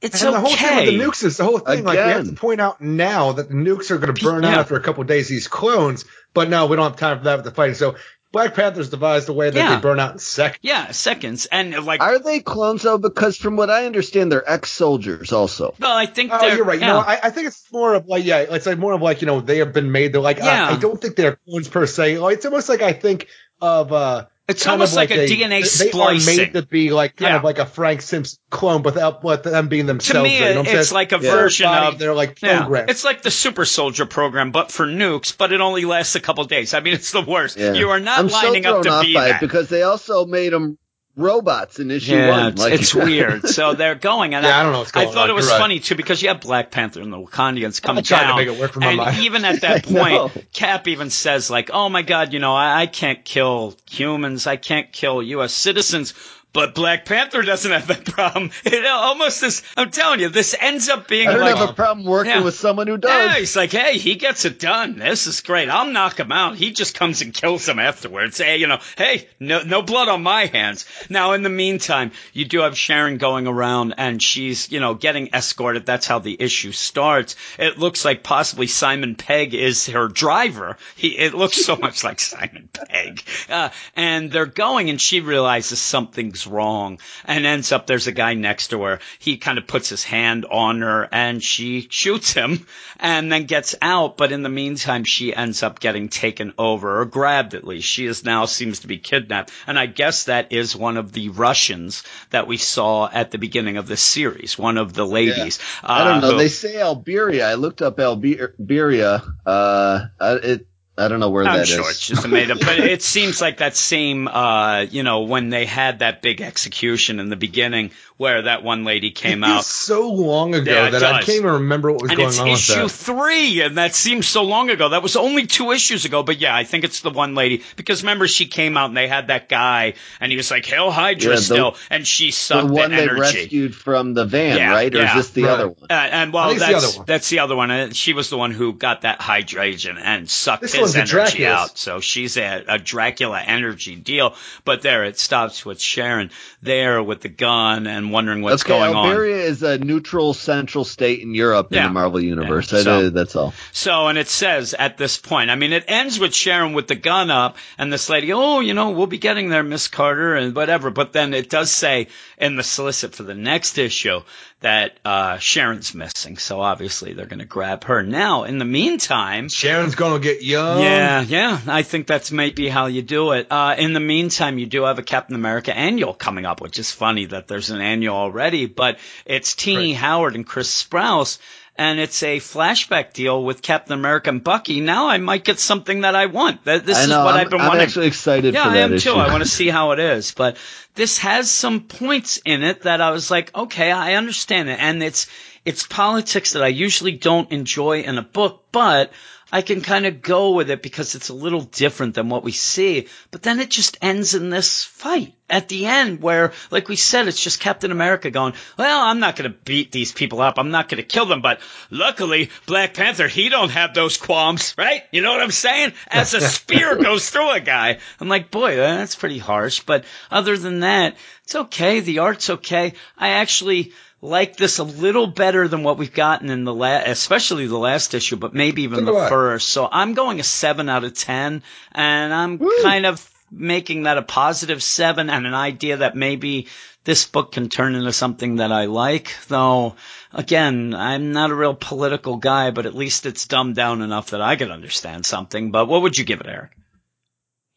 it's and the whole thing with the nukes is the whole thing. Like we have to point out now that the nukes are going to burn out after a couple of days. These clones, but no, we don't have time for that with the fighting. So Black Panther's devised a way that Yeah. they burn out in seconds. yeah, seconds. And like, Are they clones though? Because from what I understand, they're ex-soldiers also. well, I think Oh, they're, you're right. You yeah. know, I, I think it's more of like, yeah, it's like more of like, you know, they have been made. They're like, Yeah. I, I don't think they're clones per se. Like, it's almost like I think of, uh, It's kind almost of like a they- DNA they are splicing. made to be like kind Yeah. of like a Frank Simpson clone, without with them being themselves. to themselves. me, there, you know it's saying? like a Yeah. version of they're like yeah, it's like the super soldier program, but for nukes. But it only lasts a couple days. I mean, it's the worst. Yeah. You are not I'm lining so up to be by that. it because they also made them robots in issue yeah, one. it's, it's <laughs> weird. So they're going, and Yeah, I, I don't know what's I thought on. it was You're right. funny too because you have Black Panther and the Wakandians come I tried to down, make it work for my and mind. even at <laughs> that point, Cap even says like, "Oh my God, you know, I, I can't kill humans, I can't kill U.S. citizens." But Black Panther doesn't have that problem. It almost is. I'm telling you, this ends up being I don't like have a problem working Yeah. with someone who does. yeah, he's like, hey, he gets it done. This is great. I'll knock him out. He just comes and kills him afterwards. Hey, you know, hey, no, no blood on my hands. Now, in the meantime, you do have Sharon going around and she's, you know, getting escorted. That's how the issue starts. It looks like possibly Simon Pegg is her driver. He, it looks so much like <laughs> Simon Pegg. Uh, and they're going and she realizes something's wrong and ends up there's a guy next to her. He kind of puts his hand on her and she shoots him and then gets out. But in the meantime, she ends up getting taken over or grabbed at least. She is now seems to be kidnapped. And I guess that is one of the Russians that we saw at the beginning of this series. One of the ladies. I don't uh, know. who- They say Alberia. I looked up Alberia. Uh, uh, it. I don't know where that is. I'm that sure is. it's just a made up, but it seems like that same, uh, you know, when they had that big execution in the beginning where that one lady came It feels out. so long ago Yeah, it that I can't even remember what was And going on with issue three, and that seems so long ago. That was only two issues ago, but yeah, I think it's the one lady because remember she came out and they had that guy, and he was like Hail Hydra Yeah, the- still, and she The sucked the, one they energy. rescued from the van, Yeah, right? Or yeah. is this the Right. other one? Uh, and well, I think it's the that's one. that's the other one. Uh, She was the one who got that hydration and sucked This his one's energy Dracula's. out. So she's a, a Dracula energy deal. But there, it stops with Sharon there with the gun and wondering what's okay, going on. Alberia is a neutral central state in Europe in the Marvel universe. Yeah, so- that's all. So, and it says at this point, I mean, it ends with Sharon with the gun up and this lady, oh, you know, we'll be getting there, Miss Carter, and whatever. But then it does say in the solicit for the next issue that uh, Sharon's missing. So obviously they're going to grab her. Now, in the meantime, Sharon's gonna get young. yeah, yeah. I think that's maybe how you do it. Uh, in the meantime, you do have a Captain America annual coming up, which is funny that there's an annual already, but it's Tini Howard and Chris Sprouse. And it's a flashback deal with Captain America and Bucky. Now I might get something that I want. Th- This I is what I'm, have been I'm wanting. actually excited Yeah, I am issue. too. I want to see how it is. But this has some points in it that I was like, okay, I understand it. And it's, it's politics that I usually don't enjoy in a book, but I can kind of go with it because it's a little different than what we see. But then it just ends in this fight at the end where, like we said, it's just Captain America going, well, I'm not going to beat these people up. I'm not going to kill them. But luckily, Black Panther, he don't have those qualms, right? You know what I'm saying? As a <laughs> spear goes through a guy. I'm like, boy, uh, that's pretty harsh. But other than that, it's okay. The art's okay. I actually, like this a little better than what we've gotten in the last, especially the last issue, but maybe even So the first. So I'm going a seven out of 10 and I'm kind of making that a positive seven and an idea that maybe this book can turn into something that I like. Though again, I'm not a real political guy, but at least it's dumbed down enough that I can understand something. But what would you give it, Eric?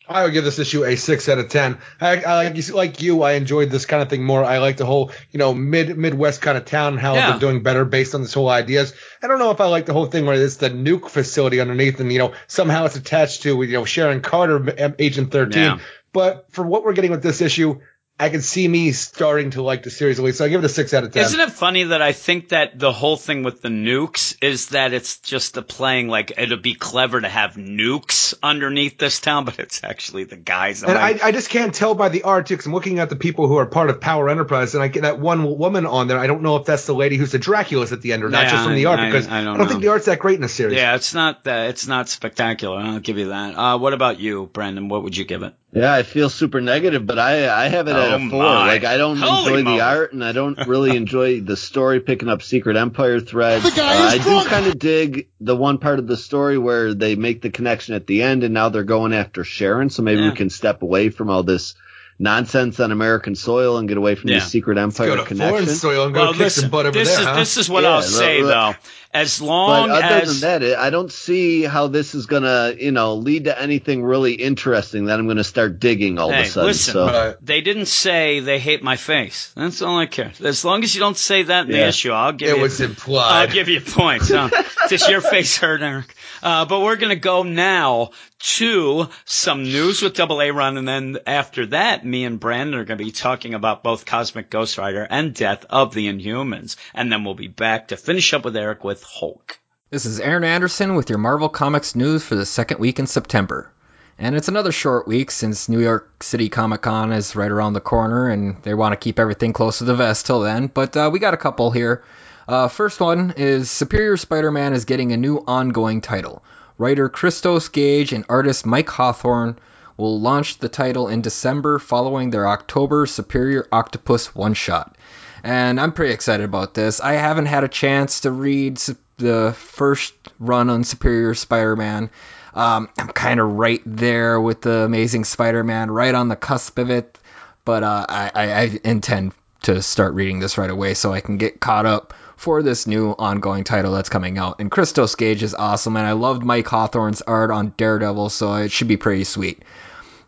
I would give this issue a six out of ten. I, I like you, like you, I enjoyed this kind of thing more. I like the whole, you know, mid Midwest kind of town, how Yeah. they're doing better based on this whole ideas. I don't know if I like the whole thing where it's the nuke facility underneath, and you know, somehow it's attached to you know Sharon Carter, Agent Thirteen. Yeah. But for what we're getting with this issue, I can see me starting to like the series at least. So I give it a six out of ten. Isn't it funny that I think that the whole thing with the nukes is that it's just the playing like it'd be clever to have nukes underneath this town, but it's actually the guys. And I, I just can't tell by the art too, 'cause I'm looking at the people who are part of Power Enterprise, and I get that one woman on there. I don't know if that's the lady who's the Dracula's at the end or not, Yeah, just from the art, I- because I don't I don't think the art's that great in the series. yeah, it's not that it's not spectacular. I'll give you that. Uh, what about you, Brandon? What would you give it? Yeah, I feel super negative, but I I have it at Oh a four. my. Like I don't Holy enjoy moly. the art, and I don't really <laughs> enjoy the story picking up Secret Empire threads. The guy Uh, is I drunk. do kind of dig the one part of the story where they make the connection at the end, and now they're going after Sharon. So maybe Yeah. we can step away from all this nonsense on American soil and get away from Yeah. the Secret Let's go Empire to connection. foreign soil and go well, kick listen, some butt over this there, is huh? this is what Yeah, I'll look, say look. though. As But long other as than that, I don't see how this is gonna, you know, lead to anything really interesting that I'm gonna start digging all Hey, of a sudden. listen. so Right. they didn't say they hate my face. That's all I care. As long as you don't say that in the issue, I'll give It you. was I'll give you points. Huh? <laughs> Does your face hurt, Eric? Uh, but we're going to go now to some news with Double A Run, and then after that, me and Brandon are going to be talking about both Cosmic Ghost Rider and Death of the Inhumans, and then we'll be back to finish up with Eric with Hulk. This is Aaron Anderson with your Marvel Comics news for the second week in September. And it's another short week since New York City Comic Con is right around the corner and they want to keep everything close to the vest till then. But uh, we got a couple here. Uh, first one is Superior Spider Man is getting a new ongoing title. Writer Christos Gage and artist Mike Hawthorne will launch the title in December following their October Superior Octopus one shot. And I'm pretty excited about this. I haven't had a chance to read the first run on Superior Spider Man. Um, I'm kind of right there with the Amazing Spider Man, right on the cusp of it. But uh, I, I, I intend to start reading this right away so I can get caught up for this new ongoing title that's coming out. And Christos Gage is awesome, and I loved Mike Hawthorne's art on Daredevil, so it should be pretty sweet.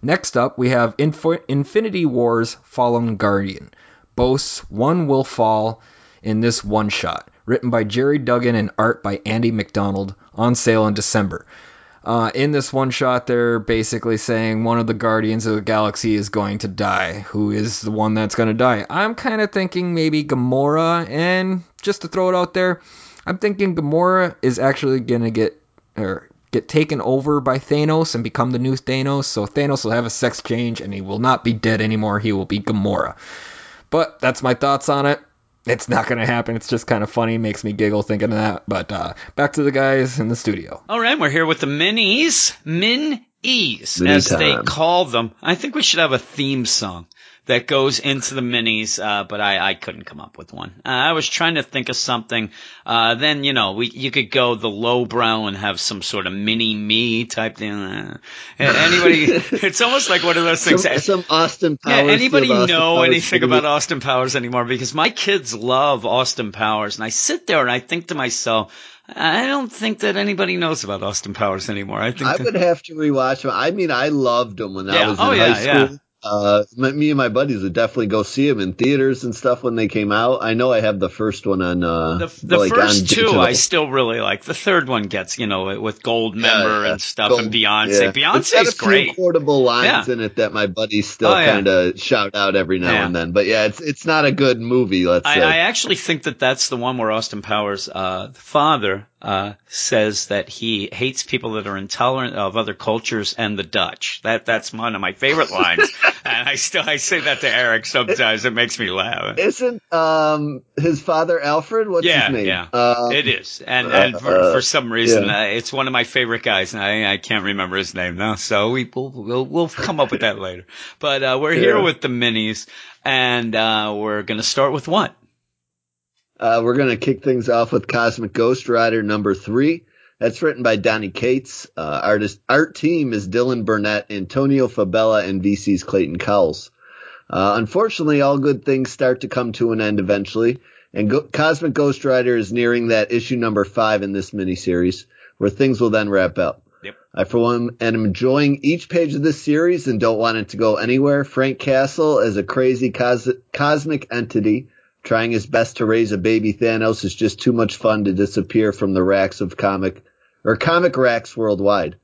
Next up, we have Inf- Infinity Wars Fallen Guardian. Boasts one will fall in this one shot. Written by Gerry Duggan and art by Andy MacDonald. On sale in December. Uh, in this one shot, they're basically saying one of the Guardians of the Galaxy is going to die. Who is the one that's going to die? I'm kind of thinking maybe Gamora, and just to throw it out there, I'm thinking Gamora is actually going to get or get taken over by Thanos and become the new Thanos. So Thanos will have a sex change, and he will not be dead anymore. He will be Gamora. But that's my thoughts on it. It's not going to happen. It's just kind of funny. Makes me giggle thinking of that. But uh, back to the guys in the studio. All right, we're here with the minis, min e's, Mini as they call them. I think we should have a theme song that goes into the minis, uh, but I, I couldn't come up with one. Uh, I was trying to think of something. Uh, then you know, we you could go the lowbrow and have some sort of mini me type thing. Uh, <laughs> anybody? it's almost like one of those things. Some, some Austin Yeah, anybody Austin know Powers anything movie. about Austin Powers anymore? Because my kids love Austin Powers, and I sit there and I think to myself, I don't think that anybody knows about Austin Powers anymore. I think I that- would have to rewatch them. I mean, I loved them when I Yeah. was in Oh, high school. yeah. Uh, me and my buddies would definitely go see them in theaters and stuff when they came out. I know I have the first one on. Uh, the, the like, first two. I still really like. The third one gets, you know, with Goldmember yeah. and stuff Gold- and Beyonce. yeah. It's got a Beyonce's few great. quotable lines Yeah. in it that my buddies still Oh, kind of shout out every now and then. But yeah, it's it's not a good movie. Let's I. I actually think that that's the one where Austin Powers, uh, the father, uh, says that he hates people that are intolerant of other cultures and the Dutch. That that's one of my favorite lines, <laughs> and I still I say that to Eric sometimes. It makes me laugh. Isn't um his father Alfred? What's Yeah, his name? yeah. Uh, It is, and and for, uh, for some reason, yeah. uh, it's one of my favorite guys, and I, I can't remember his name now. So we will we'll, we'll come up with that later. But uh, we're here with the minis, and uh, we're gonna start with what? Uh, we're going to kick things off with Cosmic Ghost Rider number three. That's written by Donny Cates. Uh, artist art team is Dylan Burnett, Antonio Fabela, and VC's Clayton Cowles. Uh, unfortunately, all good things start to come to an end eventually, and Go- Cosmic Ghost Rider is nearing that issue number five in this miniseries, where things will then wrap up. Yep. I, for one, am enjoying each page of this series and don't want it to go anywhere. Frank Castle is a crazy cos- cosmic entity trying his best to raise a baby Thanos is just too much fun to disappear from the racks of comic or comic racks worldwide.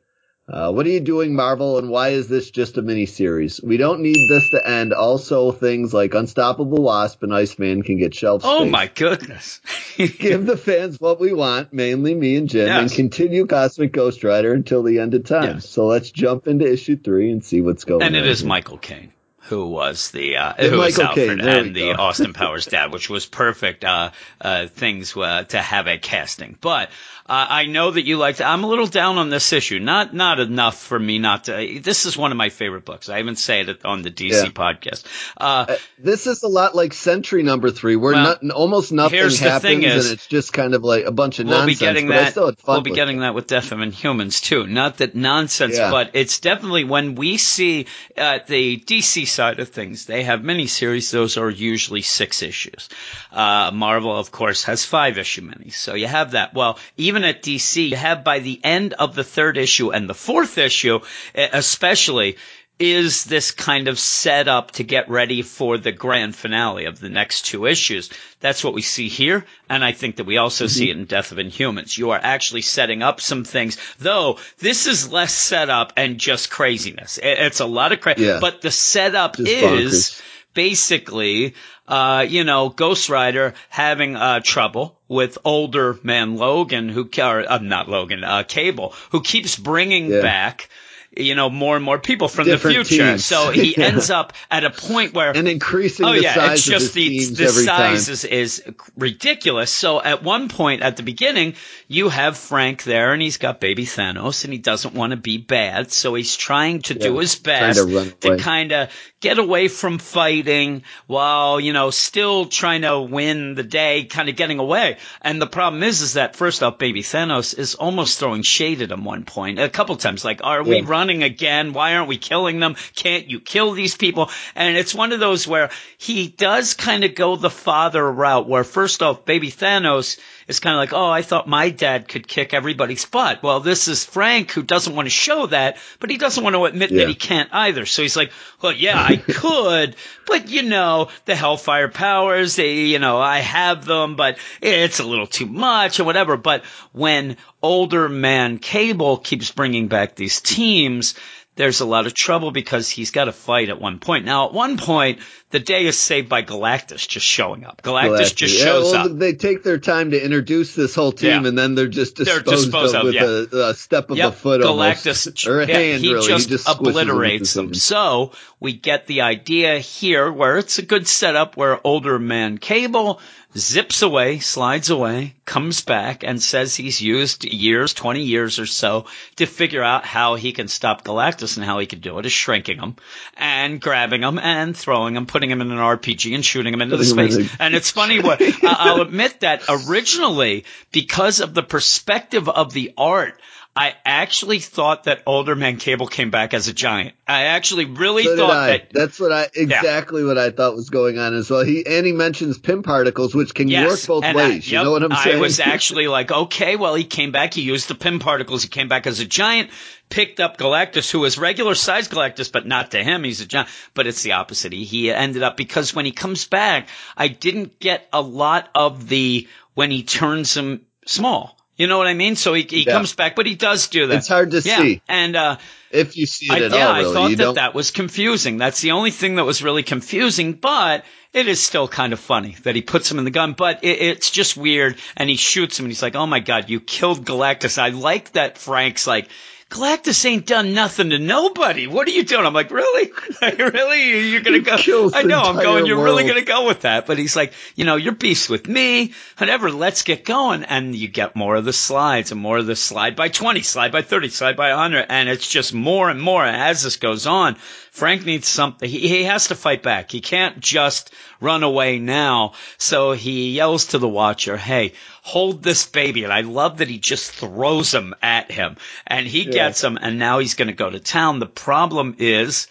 Uh, what are you doing, Marvel, and why is this just a mini series? We don't need this to end. Also, things like Unstoppable Wasp and Iceman can get shelf Oh my goodness! <laughs> Give the fans what we want, mainly me and Jim, and continue Cosmic Ghost Rider until the end of time. Yes. So let's jump into issue three and see what's going on. and on. it is here. Michael Caine who was the uh, who was Alfred and the. <laughs> Austin Powers dad, which was perfect uh, uh, things uh, to have a casting. But uh, I know that you liked. I'm a little down on this issue. Not not enough for me not to. This is one of my favorite books. I even said it on the DC Yeah. podcast. Uh, This is a lot like Sentry Number Three, where Well, not, almost nothing here's the happens, thing is- and it's just kind of like a bunch of we'll nonsense. be getting that. still had fun We'll be getting it. that with Death and Humans too. Not that nonsense, Yeah. but it's definitely when we see uh, the DC side of things, they have miniseries. Those are usually six issues. Uh, Marvel, of course, has five issue minis, so you have that. Well, even at DC, you have by the end of the third issue and the fourth issue, especially. Is this kind of set up to get ready for the grand finale of the next two issues? That's what we see here, and I think that we also see it in Death of Inhumans. You are actually setting up some things, though this is less setup and just craziness. It's a lot of crazy, Yeah. but the setup Just is bonkers. basically, uh, you know, Ghost Rider having uh, trouble with older man Logan, who or uh, not Logan, uh, Cable, who keeps bringing Yeah. back. You know, more and more people from Different the future. teams. So he <laughs> Yeah. ends up at a point where and increasing Oh the yeah, it's just the the size time. is, is ridiculous. So at one point at the beginning, you have Frank there, and he's got baby Thanos, and he doesn't want to be bad, so he's trying to do his best to kind of get away from fighting while you know still trying to win the day, kind of getting away. And the problem is, is that first off, baby Thanos is almost throwing shade at him one point, a couple times, like, "Are we running again? Why aren't we killing them? Can't you kill these people?" And it's one of those where he does kind of go the father route, where first off, baby Thanos is kind of like, "Oh, I thought my dad could kick everybody's butt." Well, this is Frank who doesn't want to show that, but he doesn't want to admit Yeah. that he can't either. So he's like, "Well, yeah, I could, but you know, the Hellfire powers, they, you know, I have them, but it's a little too much or whatever." But when older man Cable keeps bringing back these teams, there's a lot of trouble because he's got to fight at one point. Now, at one point, the day is saved by Galactus just showing up. Galactus, Galactus. just Yeah, shows well, up. They take their time to introduce this whole team, Yeah. and then they're just They're disposed, disposed of with yeah. a, a step of a Yep, foot Galactus, almost, or a yeah, hand. he really, just he just squishes them obliterates them. So we get the idea here where it's a good setup where older man Cable zips away, slides away, comes back and says he's used years, 20 years or so to figure out how he can stop Galactus and how he can do it is shrinking him and grabbing him and throwing him, putting him in an RPG and shooting him into the Putting him in space. And it's funny what I'll admit that originally, because of the perspective of the art, I actually thought that Older Man Cable came back as a giant. I actually really So thought that. That's what I exactly what I thought was going on as well. He and he mentions Pym particles, which can Yes, work both and I- ways. you yep, know what I'm saying? I was <laughs> actually like, okay, well, he came back. He used the Pym particles. He came back as a giant, picked up Galactus, who is regular size Galactus, but not to him. He's a giant. But it's the opposite. He, he ended up because when he comes back, I didn't get a lot of the when he turns him small. You know what I mean? So he, he Yeah. comes back, but he does do that. It's hard to yeah. see. And, uh, if you see it I, at yeah, all. Really. I thought you that don't. that was confusing. That's the only thing that was really confusing, but it is still kind of funny that he puts him in the gun, but it, it's just weird. And he shoots him and he's like, Oh my God, you killed Galactus. I like that Frank's like, Galactus ain't done nothing to nobody. What are you doing? I'm like, really? <laughs> Like, really? You're gonna go? I know. I'm going. You're really gonna go with that? But he's like, you know, you're beast with me. Whatever. Let's get going. And you get more of the slides and more of the slide by 20, slide by 30, slide by 100, and it's just more and more as this goes on. Frank needs something. He, he has to fight back. He can't just run away now. So he yells to the watcher, "Hey, hold this baby!" And I love that he just throws him at him, and he gets him, and now he's going to go to town. The problem is.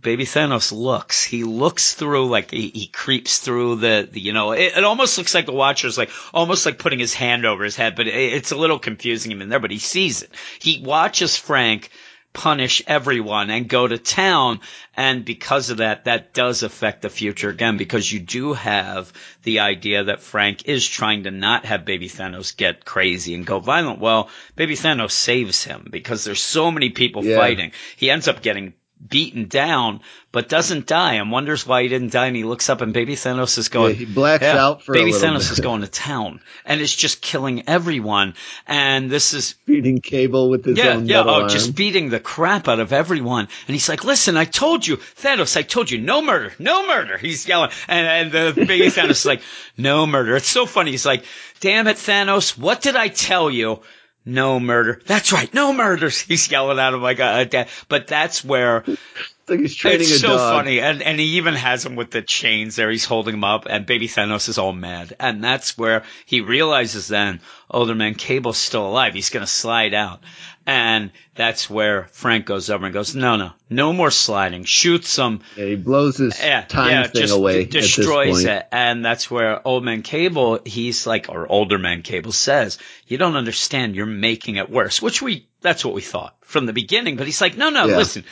Baby Thanos looks. He looks through like he, he creeps through the, the you know it, it almost looks like the Watcher's like almost like putting his hand over his head, but it, it's a little confusing him in there. But he sees it. He watches Frank punish everyone and go to town, and because of that, that does affect the future again because you do have the idea that Frank is trying to not have Baby Thanos get crazy and go violent. Well, Baby Thanos saves him because there's so many people Yeah. fighting. He ends up getting beaten down, but doesn't die and wonders why he didn't die. And he looks up and Baby Thanos is going, Yeah, he blacks Yeah, out for a Baby Thanos bit. is going to town and it's just killing everyone. And this is, beating Cable with his yeah, own yeah, oh, arm. just beating the crap out of everyone. And he's like, listen, I told you, Thanos, I told you, no murder, no murder. He's yelling. And, and the baby Thanos is like, no murder. It's so funny. He's like, damn it, Thanos, what did I tell you? No murder. That's right. No murders. <laughs> He's yelling at him like a, a dad. But that's where It's like he's training it's so dog. funny, and and he even has him with the chains there. He's holding him up, and Baby Thanos is all mad, and that's where he realizes then Older Man Cable's still alive. He's gonna slide out, and that's where Frank goes over and goes, "No, no, no more sliding." Shoots him, Yeah, he blows his yeah, time yeah, thing just away. destroys at this point. it, and that's where Old Man Cable, he's like, or Older Man Cable says, "You don't understand. You're making it worse." Which we, that's what we thought from the beginning. But he's like, "No, no, Yeah. listen,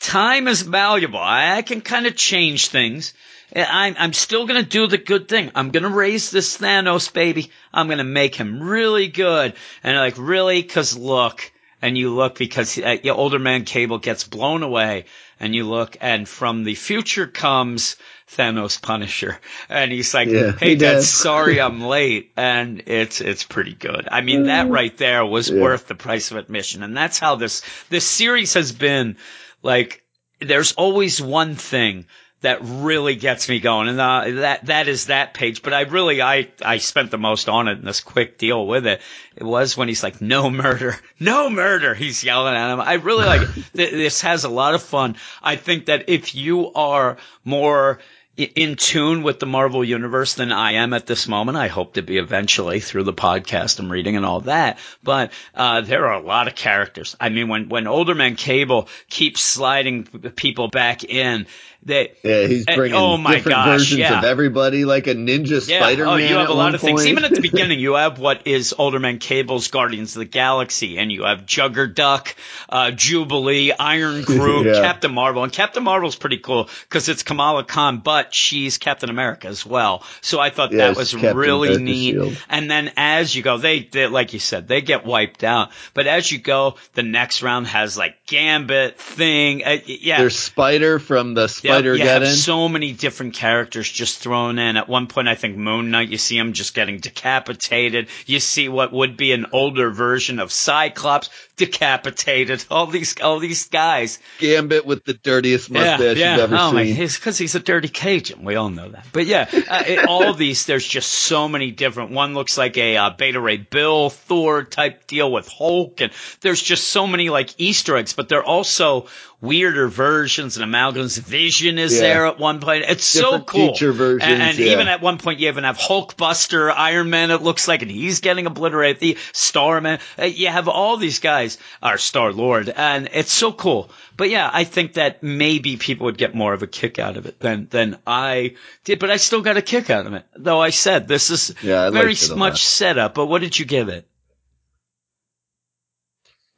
time is malleable. I, I can kind of change things." I'm, I'm still gonna do the good thing. I'm gonna raise this Thanos baby. I'm gonna make him really good. And like, really? Cause look, and you look because uh, your older man Cable gets blown away, and you look, and from the future comes Thanos Punisher, and he's like, Yeah, "Hey, he Dad, sorry <laughs> I'm late," and it's it's pretty good. I mean, that right there was Yeah. worth the price of admission, and that's how this this series has been. Like, there's always one thing that really gets me going, and uh, that that is that page. But I really I I spent the most on it in this quick deal with it. It was when he's like, "No murder, <laughs> no murder." He's yelling at him. I really like it. <laughs> Th- This has a lot of fun. I think that if you are more in tune with the Marvel universe than I am at this moment. I hope to be eventually through the podcast I'm reading and all that. But uh, there are a lot of characters. I mean, when when Older Man Cable keeps sliding people back in, they Yeah, he's Eh, bringing oh my different gosh, versions yeah. of everybody, like a ninja yeah, Spider-Man. oh, you have a lot of things. Even at the <laughs> beginning, you have what is Older Man Cable's Guardians of the Galaxy, and you have Juggerduck, uh, Jubilee, Iron Groot, <laughs> Yeah. Captain Marvel, and Captain Marvel's pretty cool because it's Kamala Khan, but but she's Captain America as well. So I thought Yeah, that was Captain really America neat. shield. And then as you go, they, they, like you said, they get wiped out. But as you go, the next round has like Gambit thing. Uh, yeah. There's Spider from the Spider you Get have In. so many different characters just thrown in. At one point, I think Moon Knight, you see him just getting decapitated. You see what would be an older version of Cyclops decapitated. <laughs> All these, all these guys. Gambit with the dirtiest mustache yeah, you've ever oh seen. because he's a dirty Cajun. We all know that. But yeah, uh, it, all of these, there's just so many different. One looks like a uh, Beta Ray Bill Thor type deal with Hulk, and there's just so many like Easter eggs. But they're also weirder versions and amalgams. Vision is Yeah. there at one point. It's so Different cool. feature versions, and, and yeah. even at one point, you even have Hulkbuster, Iron Man. It looks like, and he's getting obliterated. The Starman. Uh, you have all these guys, or Star Lord, and it's so cool. But yeah, I think that maybe people would get more of a kick out of it than than I did. But I still got a kick out of it, though. I said this is Yeah, very liked it a much setup. But what did you give it?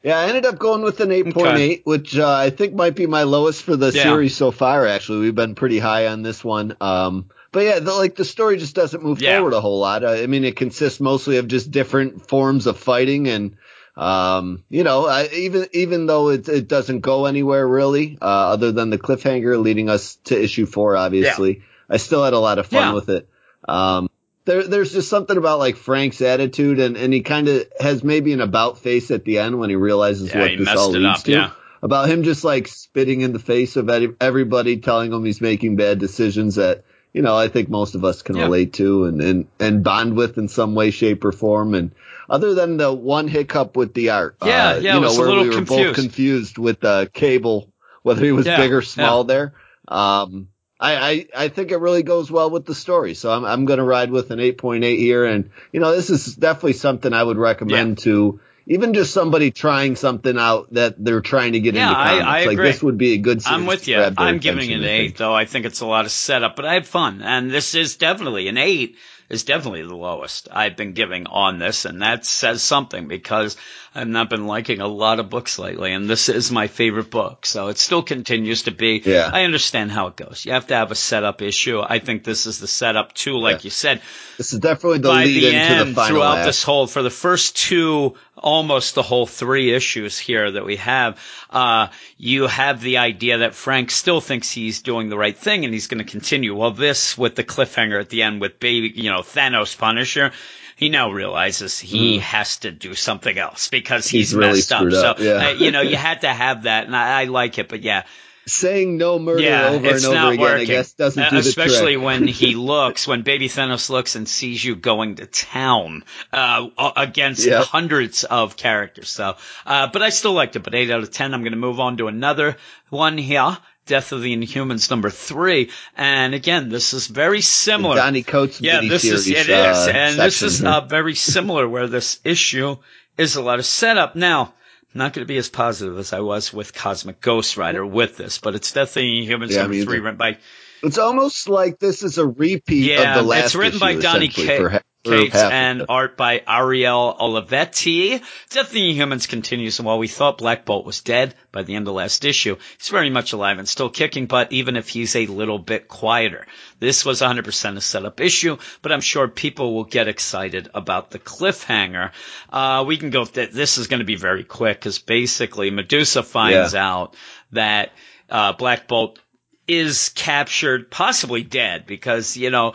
Yeah, I ended up going with an 8.8, which uh, I think might be my lowest for the Yeah. series so far. Actually, we've been pretty high on this one. Um, but yeah, the, like the story just doesn't move Yeah. forward a whole lot. Uh, I mean, it consists mostly of just different forms of fighting, and um, you know, I, even even though it it doesn't go anywhere really, uh, other than the cliffhanger leading us to issue four, obviously, I still had a lot of fun Yeah. with it. Um, there, there's just something about like Frank's attitude, and, and he kind of has maybe an about face at the end when he realizes Yeah, what he this all leads up, to. yeah. About him just like spitting in the face of everybody, telling him he's making bad decisions that you know I think most of us can Yeah. relate to and, and and bond with in some way, shape, or form. And other than the one hiccup with the art, Yeah, uh, yeah, you know where we were confused. both confused with the cable, whether he was big or small there. Um, I, I, I think it really goes well with the story. So I'm, I'm going to ride with an 8.8 here. And, you know, this is definitely something I would recommend to even just somebody trying something out that they're trying to get Yeah, into I- comics. I like agree. this would be a good I'm with you. I'm giving it an eight, though. I think it's a lot of setup, but I had fun, and this is definitely an eight. Is definitely the lowest I've been giving on this, and that says something because I've not been liking a lot of books lately, and this is my favorite book, so it still continues to be. Yeah. I understand how it goes. You have to have a setup issue. I think this is the setup too, like Yeah. you said This is definitely the by lead the into end, the final throughout act. this whole, for the first two, almost the whole three issues here that we have, uh, you have the idea that Frank still thinks he's doing the right thing and he's going to continue. Well, this with the cliffhanger at the end with baby, you know, Thanos Punisher. He now realizes he has to do something else because he's, Mm. He's really messed up. up, So, yeah. uh, you know, you had to have that, and I, I like it. But yeah, Saying no murder yeah, over it's and over again, working. I guess, doesn't Uh, do the especially when he <laughs> looks, when Baby Thanos looks and sees you going to town uh, against Yep. hundreds of characters. So, uh, but I still liked it. But eight out of ten. I'm going to move on to another one here. Death of the Inhumans number three, and again, this is very similar. Donny Cates Yeah, this is it uh, is, and this is uh, very similar. Where this issue is a lot of setup. Now, I'm not going to be as positive as I was with Cosmic Ghost Rider with this, but it's Death of the Inhumans Yeah, number me three, written by It's almost like this is a repeat yeah, of the last it's written issue, by Donny essentially, Ca- for ha- for Cates of and art by Ariel Olivetti. Death of the Inhumans continues, and while we thought Black Bolt was dead by the end of last issue, he's very much alive and still kicking, but even if he's a little bit quieter. This was 100% a setup issue, but I'm sure people will get excited about the cliffhanger. Uh, we can go, th- this is going to be very quick, because basically Medusa finds out that uh, Black Bolt is captured, possibly dead, because, you know,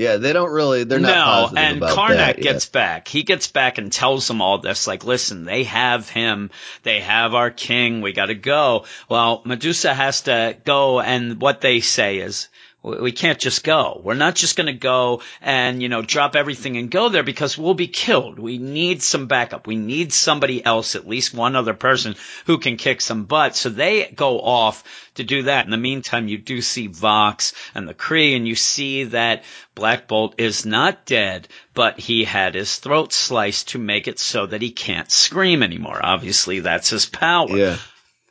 Yeah, they don't really. They're not no, positive and Karnak that yet. gets back. He gets back and tells them all this. Like, listen, they have him. They have our king. We got to go. Well, Medusa has to go, and what they say is. We can't just go. We're not just going to go and, you know, drop everything and go there because we'll be killed. We need some backup. We need somebody else, at least one other person who can kick some butt. So they go off to do that. In the meantime, you do see Vox and the Kree and you see that Black Bolt is not dead, but he had his throat sliced to make it so that he can't scream anymore. Obviously, that's his power. Yeah,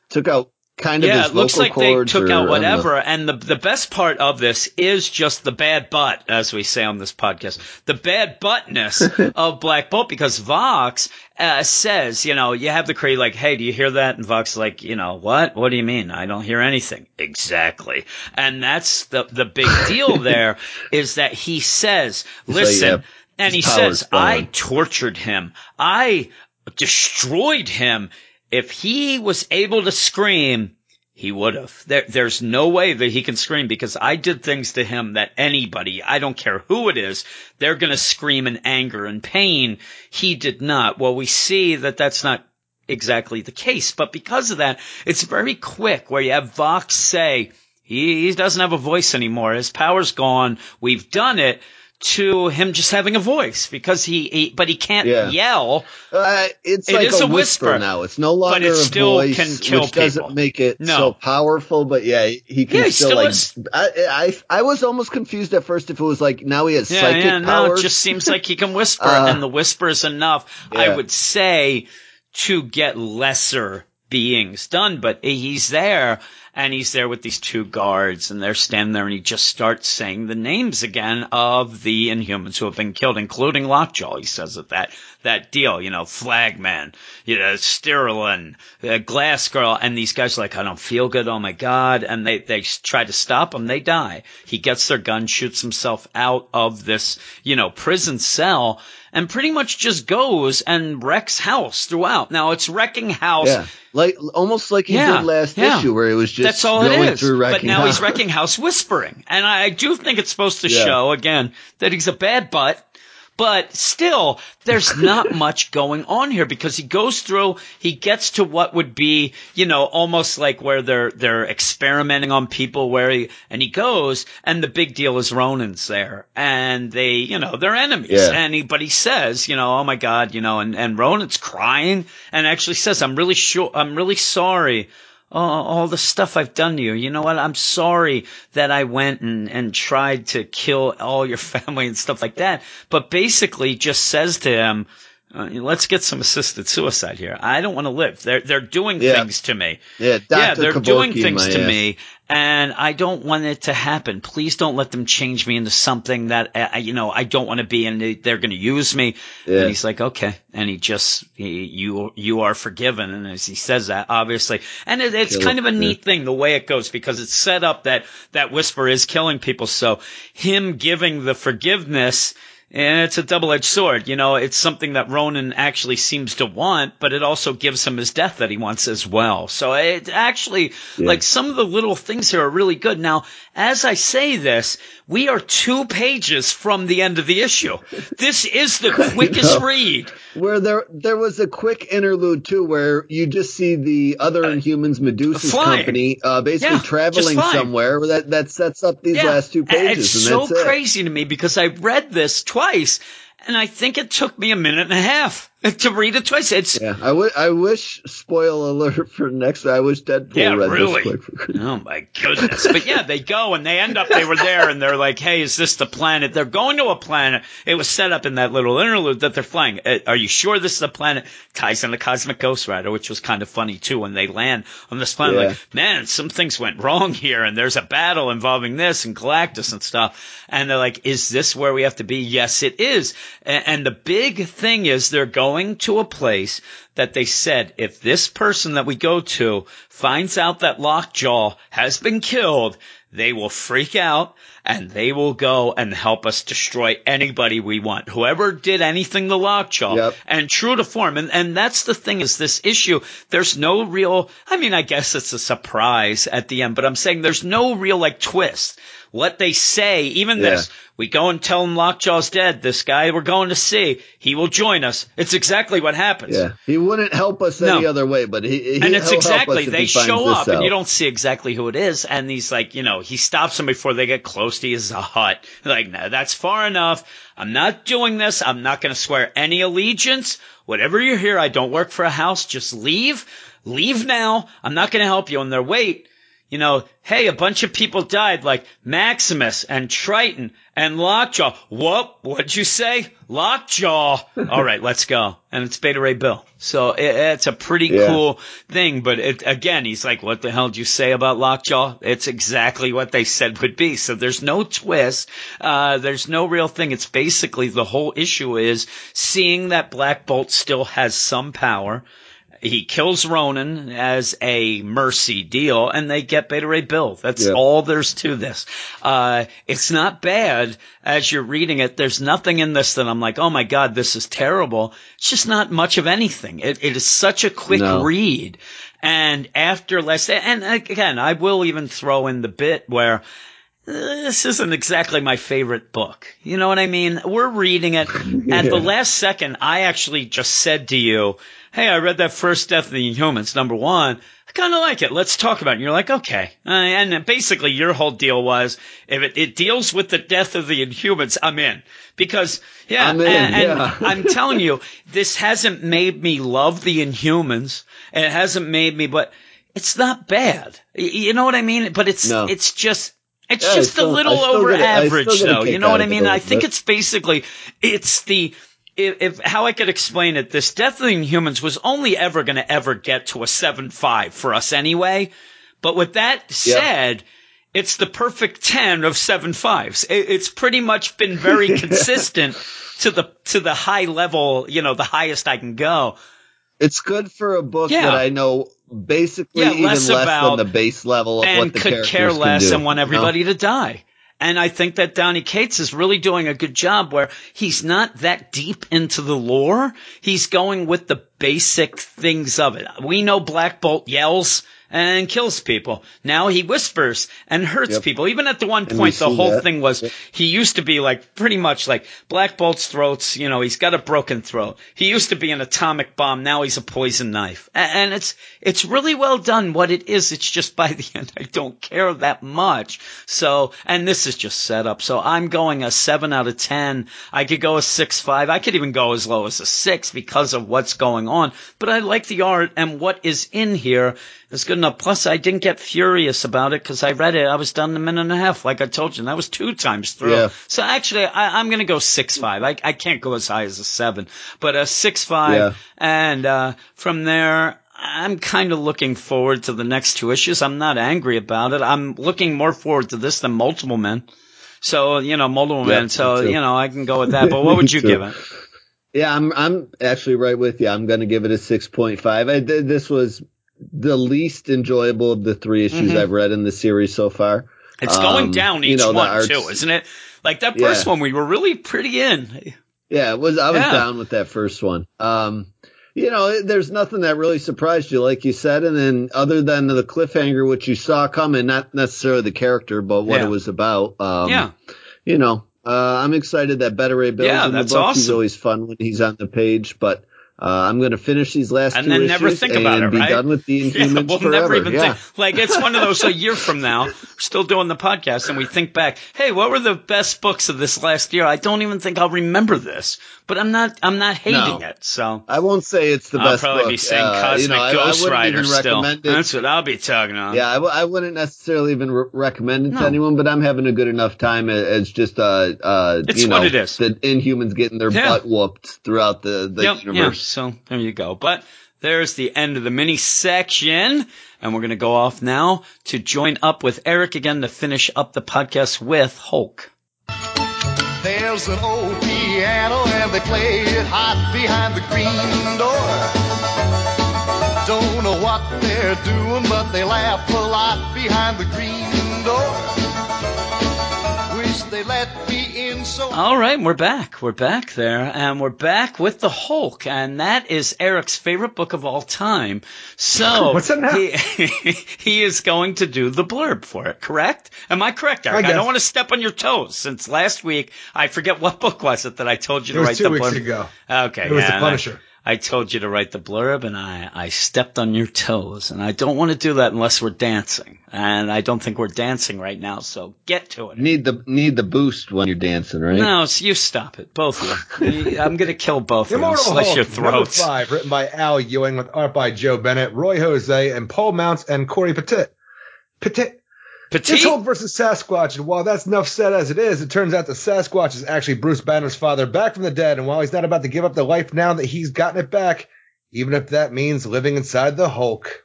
took out kind of yeah, it looks like they took out whatever. And the the best part of this is just the bad butt, as we say on this podcast, the bad buttness <laughs> of Black Bolt, because Vox uh, says, you know, you have the creator like, hey, do you hear that? And Vox like, you know, what? What do you mean? I don't hear anything. Exactly. And that's the the big <laughs> deal there is that he says, like, listen, yeah, and he says, I tortured him. I destroyed him. If he was able to scream, he would have. There, there's no way that he can scream because I did things to him that anybody, I don't care who it is, they're going to scream in anger and pain. He did not. Well, we see that that's not exactly the case, but because of that, it's very quick where you have Vox say, he, he doesn't have a voice anymore. His power's gone. We've done it to him just having a voice because he, he but he can't Yeah. yell. Uh, it's It like is a whisper, whisper, now. It's no longer but it a still voice, can kill which doesn't make it No. so powerful. But yeah, he can Yeah, he still, still like. I, I I was almost confused at first if it was like now he has Yeah, psychic yeah, no, powers. it just seems like he can <laughs> whisper, Uh, and the whisper is enough, I would say, to get lesser beings done. But he's there, and he's there with these two guards, and they're standing there, and he just starts saying the names again of the Inhumans who have been killed, including Lockjaw. He says that that that deal, you know, Flagman, you know, Stirlin, uh, Glass Girl, and these guys are like, I don't feel good. Oh my god! And they they try to stop him. They die. He gets their gun, shoots himself out of this, you know, prison cell. And pretty much just goes and wrecks house throughout. Now it's wrecking house yeah, like almost like he Yeah, did last yeah. issue, where it was just that's all going it is. through But wrecking now he's wrecking house whispering, and I, I do think it's supposed to show again that he's a bad butt. But still, there's <laughs> not much going on here because he goes through, he gets to what would be, you know, almost like where they're they're experimenting on people where he and he goes, and the big deal is Ronan's there, and they, you know, they're enemies, Yeah. and he but he says, you know, oh my god, you know, and and Ronan's crying and actually says, I'm really sure, I'm really sorry all, all the stuff I've done to you. You know what? I'm sorry that I went and, and tried to kill all your <laughs> family and stuff like that. But basically just says to him, uh, let's get some assisted suicide here. I don't want to live. They're, they're doing Yeah. things to me. yeah, Dr. Yeah, they're doing things to ass. me, and I don't want it to happen. Please don't let them change me into something that uh, you know I don't want to be, and they- they're going to use me. Yeah. And he's like, okay, and he just he, you you are forgiven, and as he says that, obviously, and it, it's Kill kind it, of a yeah. neat thing the way it goes because it's set up that that whisper is killing people. So him giving the forgiveness. And it's a double-edged sword. You know, it's something that Ronan actually seems to want, but it also gives him his death that he wants as well. So it actually, like some of the little things here are really good. Now, as I say this, we are two pages from the end of the issue. This is the <laughs> quickest read. Where there there was a quick interlude too, where you just see the other Inhumans, Medusa's Uh, flying. company, uh, basically Yeah, traveling somewhere. That that sets up these last two pages, It's and so it. crazy to me because I read this twice, and I think it took me a minute and a half <laughs> to read it twice. It's Yeah, I, w- I wish. Spoil alert for next. I wish Deadpool Yeah, read really. this quick. Oh my goodness. But yeah, they go and they end up, they were there and they're like, hey, is this the planet? They're going to a planet. It was set up in that little interlude that they're flying. Uh, Are you sure this is the planet? Ties into Cosmic Ghost Rider, which was kind of funny too when they land on this planet. Yeah. Like, man, some things went wrong here and there's a battle involving this and Galactus and stuff. And they're like, is this where we have to be? Yes, it is. And, and the big thing is they're going to a place that they said if this person that we go to finds out that Lockjaw has been killed, they will freak out and they will go and help us destroy anybody we want. Whoever did anything to Lockjaw Yep. and true to form. And, and that's the thing is this issue, there's no real, I mean, I guess it's a surprise at the end, but I'm saying there's no real like twist. What they say, even Yeah. this, we go and tell him Lockjaw's dead. This guy we're going to see, he will join us. It's exactly what happens. Yeah, he wouldn't help us No. any other way, but he, he And it's exactly they show up and you don't see exactly who it is, and he's like, you know, he stops them before they get close to a hut. Like, no, that's far enough. I'm not doing this. I'm not going to swear any allegiance. Whatever you're here, I don't work for a house. Just leave. Leave now. I'm not going to help you. And they're wait. You know, hey, a bunch of people died, like Maximus and Triton and Lockjaw. What? What'd you say? Lockjaw. <laughs> All right, let's go. And it's Beta Ray Bill. So it, it's a pretty Yeah. cool thing. But it, again, he's like, what the hell did you say about Lockjaw? It's exactly what they said would be. So there's no twist. Uh, there's no real thing. It's basically the whole issue is seeing that Black Bolt still has some power he kills Ronan as a mercy deal, and they get Beta Ray Bill. That's Yeah. all there's to this. Uh, it's not bad as you're reading it. There's nothing in this that I'm like, oh my god, this is terrible. It's just not much of anything. It, it is such a quick No. read. And after less, and again, I will even throw in the bit where this isn't exactly my favorite book. You know what I mean? We're reading it. <laughs> At the last second, I actually just said to you, Hey, I read that first Death of the Inhumans, number one. I kind of like it. Let's talk about it. And you're like, okay. Uh, and basically your whole deal was, if it, it deals with the death of the Inhumans, I'm in. Because, yeah, I'm in, and, and. I'm telling you, this hasn't made me love the Inhumans. and It hasn't made me, but it's not bad. You know what I mean? But it's, No. it's just, it's Yeah, just still- a little over get a- I average though. You know what I mean? I think bit. it's basically, it's the, if, if how I could explain it, this Death of the Inhumans was only ever going to ever get to a seven five for us anyway. But with that said, it's the perfect ten of seven fives. It, it's pretty much been very <laughs> consistent to the to the high level, you know, the highest I can go. It's good for a book Yeah. that I know basically Yeah, even less less than the base level of what the could characters care less can do, and want you know? everybody to die. And I think that Donny Cates is really doing a good job where he's not that deep into the lore. He's going with the basic things of it. We know Black Bolt yells and kills people. Now he whispers and hurts Yep. people. Even at the one point, the whole that. thing was Yep. he used to be like pretty much like Black Bolt's throats, you know, he's got a broken throat. He used to be an atomic bomb. Now he's a poison knife. And it's, it's really well done what it is. It's just by <laughs> the end, I don't care that much. So, and this is just set up. So I'm going a seven out of 10. I could go a six, five. I could even go as low as a six because of what's going on. But I like the art and what is in here is good enough. Plus, I didn't get furious about it because I read it. I was done in a minute and a half, like I told you, and that was two times through. Yeah. So actually, I, I'm going to go six five. I, I can't go as high as a seven, but a six five, Yeah. and uh, from there. I'm kind of looking forward to the next two issues. I'm not angry about it. I'm looking more forward to this than Multiple Men. So, you know, Multiple Yeah, Men. So, you know, I can go with <laughs> that. But what would you give it? Yeah, I'm I'm actually right with you. I'm going to give it a 6.5. I th- this was the least enjoyable of the three issues Mhm. I've read in the series so far. It's going Um, down you each know, one too, isn't it? Like that Yeah. first one, we were really pretty in. Yeah, it was I was Yeah. down with that first one. Um you know, there's nothing that really surprised you, like you said, and then other than the cliffhanger, which you saw coming, not necessarily the character, but what Yeah. it was about. Um, yeah, you know, uh, I'm excited that Beta Ray Bill's Yeah, in the book. He's always fun when he's on the page, but uh, I'm going to finish these last And two then never think and about it, be right? done with the <laughs> yeah. Inhumans We'll forever. never even yeah. think. Like it's one of those. A year <laughs> from now, we're still doing the podcast, and we think back. Hey, what were the best books of this last year? I don't even think I'll remember this, but I'm not. I'm not hating No. it. So. I won't say it's the I'll best probably book. be saying Uh, Cosmic you know, I- I Ghost Rider still. it. That's what I'll be talking on. Yeah, I, w- I wouldn't necessarily even re- recommend it No. to anyone, but I'm having a good enough time as just uh uh It's you know it is. the Inhumans getting their Yeah. butt whooped throughout the the Yep, yeah. universe. So there you go. But there's the end of the mini section. And we're going to go off now to join up with Eric again to finish up the podcast with Hulk. There's an old piano and they play it hot behind the green door. Don't know what they're doing, but they laugh a lot behind the green door. Wish they let me. All right, we're back. We're back there, and we're back with the Hulk, and that is Eric's favorite book of all time. So <laughs> What's that now? He, <laughs> he is going to do the blurb for it. Correct? Am I correct, Eric? I, guess. don't want to step on your toes. Since last week, I forget what book was it that I told you It to was write two the weeks blurb. ago. Okay, It was yeah, The and I- Punisher. I told you to write the blurb and I, I stepped on your toes and I don't want to do that unless we're dancing. And I don't think we're dancing right now, so get to it. Need the need the boost when you're dancing, right? No, so you stop it, both of you. You- <laughs> I'm gonna kill both of you, and slice Hulk, your number throats. five, written by Al Ewing with art by Joe Bennett, Ruy José, and Paul Mounts and Cory Petit. Peti- Petite. Hulk versus Sasquatch, and while that's enough said as it is, it turns out that Sasquatch is actually Bruce Banner's father back from the dead, and while he's not about to give up the life now that he's gotten it back, even if that means living inside the Hulk.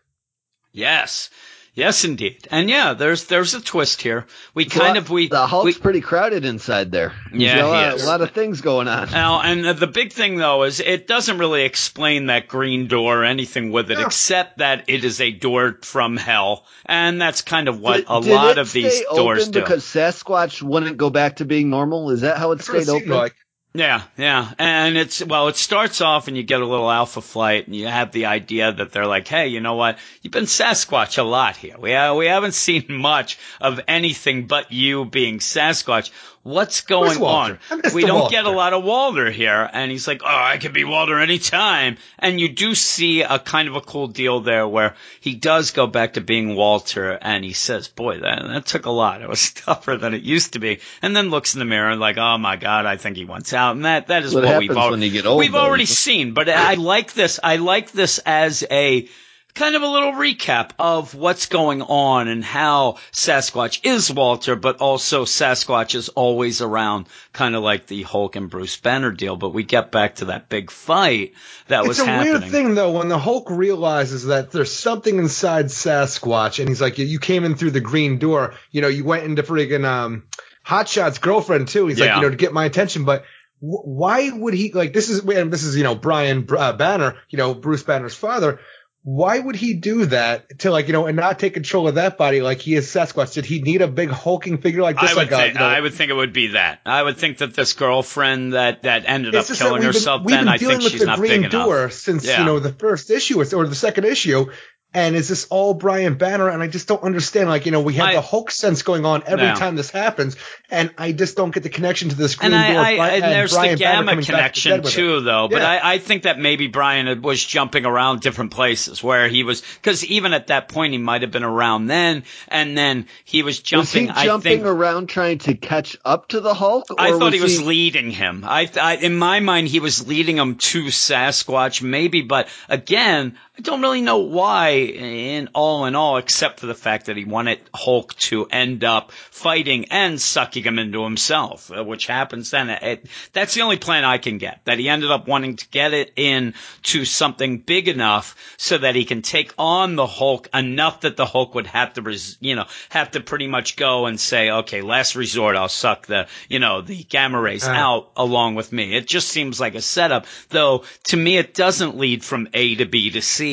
Yes. Yes, indeed. And yeah, there's there's a twist here. We kind of we the Hulk's we, pretty crowded inside there. Yeah, a lot, a lot of things going on. Now, and the big thing though is it doesn't really explain that green door or anything with it, No. except that it is a door from hell, and that's kind of what Did- a did lot it of these stay doors open do. because Sasquatch wouldn't go back to being normal. Is that how it That's what stayed open? like. Yeah, yeah. And it's, well, it starts off and you get a little alpha flight and you have the idea that they're like, hey, you know what? You've been Sasquatch a lot here. We, uh, we haven't <laughs> seen much of anything but you being Sasquatch. What's going on? We don't Walter. get a lot of Walter here. And he's like, oh, I could be Walter anytime. And you do see a kind of a cool deal there where he does go back to being Walter and he says, boy, that, that took a lot. It was <laughs> tougher than it used to be. And then looks in the mirror and like, oh my God, I think he wants out. And that, that is What what, we've, al- when you get old, we've already seen. But I like this. I like this as a, kind of a little recap of what's going on and how Sasquatch is Walter, but also Sasquatch is always around, kind of like the Hulk and Bruce Banner deal. But we get back to that big fight that was It's a happening. weird thing though when the Hulk realizes that there's something inside Sasquatch, and he's like, "You came in through the green door. You know, you went into friggin' um, Hotshot's girlfriend too." He's Yeah. like, "You know, to get my attention." But why would he like this? Is and this is you know Brian uh, Banner, you know Bruce Banner's father. Why would he do that to like you know and not take control of that body like he is Sasquatch? Did he need a big hulking figure like this? I would like uh, a, think you know, I would think it would be that. I would think that this girlfriend that that ended up It's just that killing been- herself. We've then I think she's the not green big door enough. since Yeah. you know the first issue or the second issue. And is this all Brian Banner? And I just don't understand. Like, you know, we have I- the Hulk sense going on every No. time this happens, and I just don't get the connection to this green And I, door. I, Bri- and there's Brian the gamma coming back from the connection dead with it. too, though. But Yeah. I, I think that maybe Brian was jumping around different places where he was, because even at that point he might have been around then, and then he was jumping. was he jumping. I jumping think. around trying to catch up to the Hulk? I or thought he was he- leading him. I, I, in my mind, he was leading him to Sasquatch, maybe. But again, I don't really know why. In all in all, except for the fact that he wanted Hulk to end up fighting and sucking him into himself, uh, which happens then. It, that's the only plan I can get. That he ended up wanting to get it in to something big enough so that he can take on the Hulk enough that the Hulk would have to, res, you know, have to pretty much go and say, okay, last resort, I'll suck the, you know, the gamma rays Uh. out along with me. It just seems like a setup, though to me it doesn't lead from A to B to C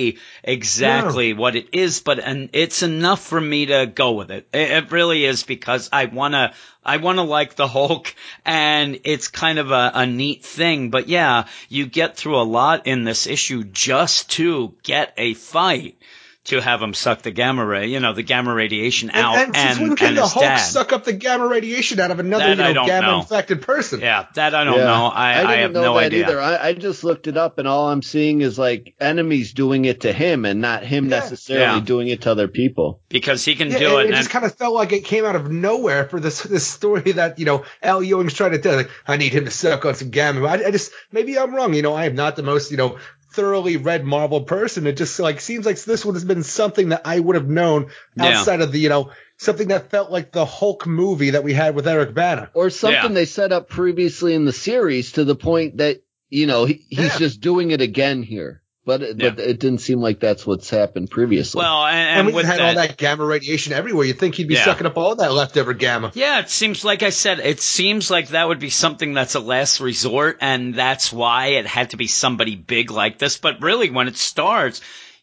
exactly what it is, but and it's enough for me to go with it. It, it really is because I wanna, I wanna like the Hulk and it's kind of a, a neat thing, but yeah, you get through a lot in this issue just to get a fight. To have him suck the gamma ray, you know, the gamma radiation out, And, and since when and, can and the Hulk dad. suck up the gamma radiation out of another That you know, gamma know. infected person? Yeah, that I don't Yeah. know. I, didn't I, have know no that idea. either. I, I just looked it up, and all I'm seeing is like enemies doing it to him, and not him Yeah. necessarily Yeah. doing it to other people. because he can Yeah, do it, it. it just kind of felt like it came out of nowhere for this this story that you know Al Ewing's trying to tell. Like, I need him to suck on some gamma. I, I just maybe I'm wrong. You know, I am not the most you know thoroughly read Marvel person. It just like seems like this would have been something that I would have known Yeah. outside of the you know something that felt like the Hulk movie that we had with Eric Bana. Or something Yeah. they set up previously in the series to the point that you know he, he's Yeah. just doing it again here. But it, Yeah. but it didn't seem like that's what's happened previously. well, and, And, and we with had that, all that gamma radiation everywhere. You'd think he'd be Yeah. sucking up all that leftover gamma. Yeah, it seems like I said, it seems like that would be something that's a last resort, and that's why it had to be somebody big like this. But really, when it starts,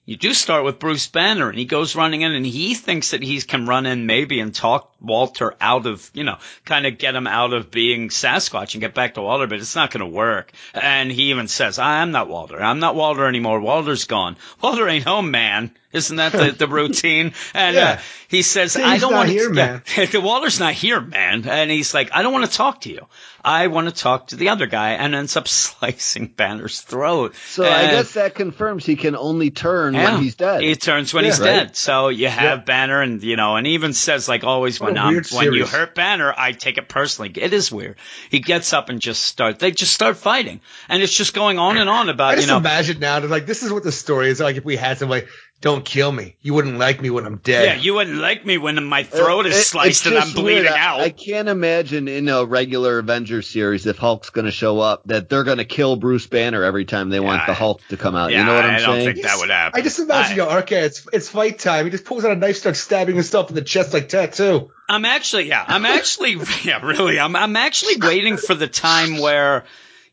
you do start with Bruce Banner, and he goes running in, and he thinks that he can run in maybe and talk Walter out of, you know, kind of get him out of being Sasquatch and get back to Walter, but it's not going to work. And he even says, I'm not Walter. I'm not Walter anymore. Walter's gone. <laughs> Walter ain't home, man. Isn't that the, the routine? <laughs> And uh, he says, He's I don't want here, to, man. <laughs> the Walter's not here, man. And he's like, I don't want to talk to you. I want to talk to the other guy and ends up <laughs> slicing Banner's throat. so I guess that confirms he can only turn yeah, when he's dead. He turns when Yeah. he's Right. dead. So you have Yeah. Banner and, you know, and even says like always What when a um, when you hurt Banner, I take it personally. It is weird. He gets up and just start, they just start fighting. And it's just going on and on I about, you know, imagine now, like, this is what the story is like if we had some like Don't kill me. You wouldn't like me when I'm dead. Yeah, you wouldn't like me when my throat It- is it- sliced and I'm bleeding weird. Out. I can't imagine in a regular Avengers series if Hulk's going to show up that they're going to kill Bruce Banner every time they want the Hulk to come out. yeah, you know what I'm saying? I don't saying? think that would happen. I just imagine, I- you know, okay, it's it's fight time. He just pulls out a knife, starts stabbing himself in the chest like tattoo. I'm actually, yeah, I'm actually, <laughs> yeah, really, I'm, I'm actually waiting for the time where,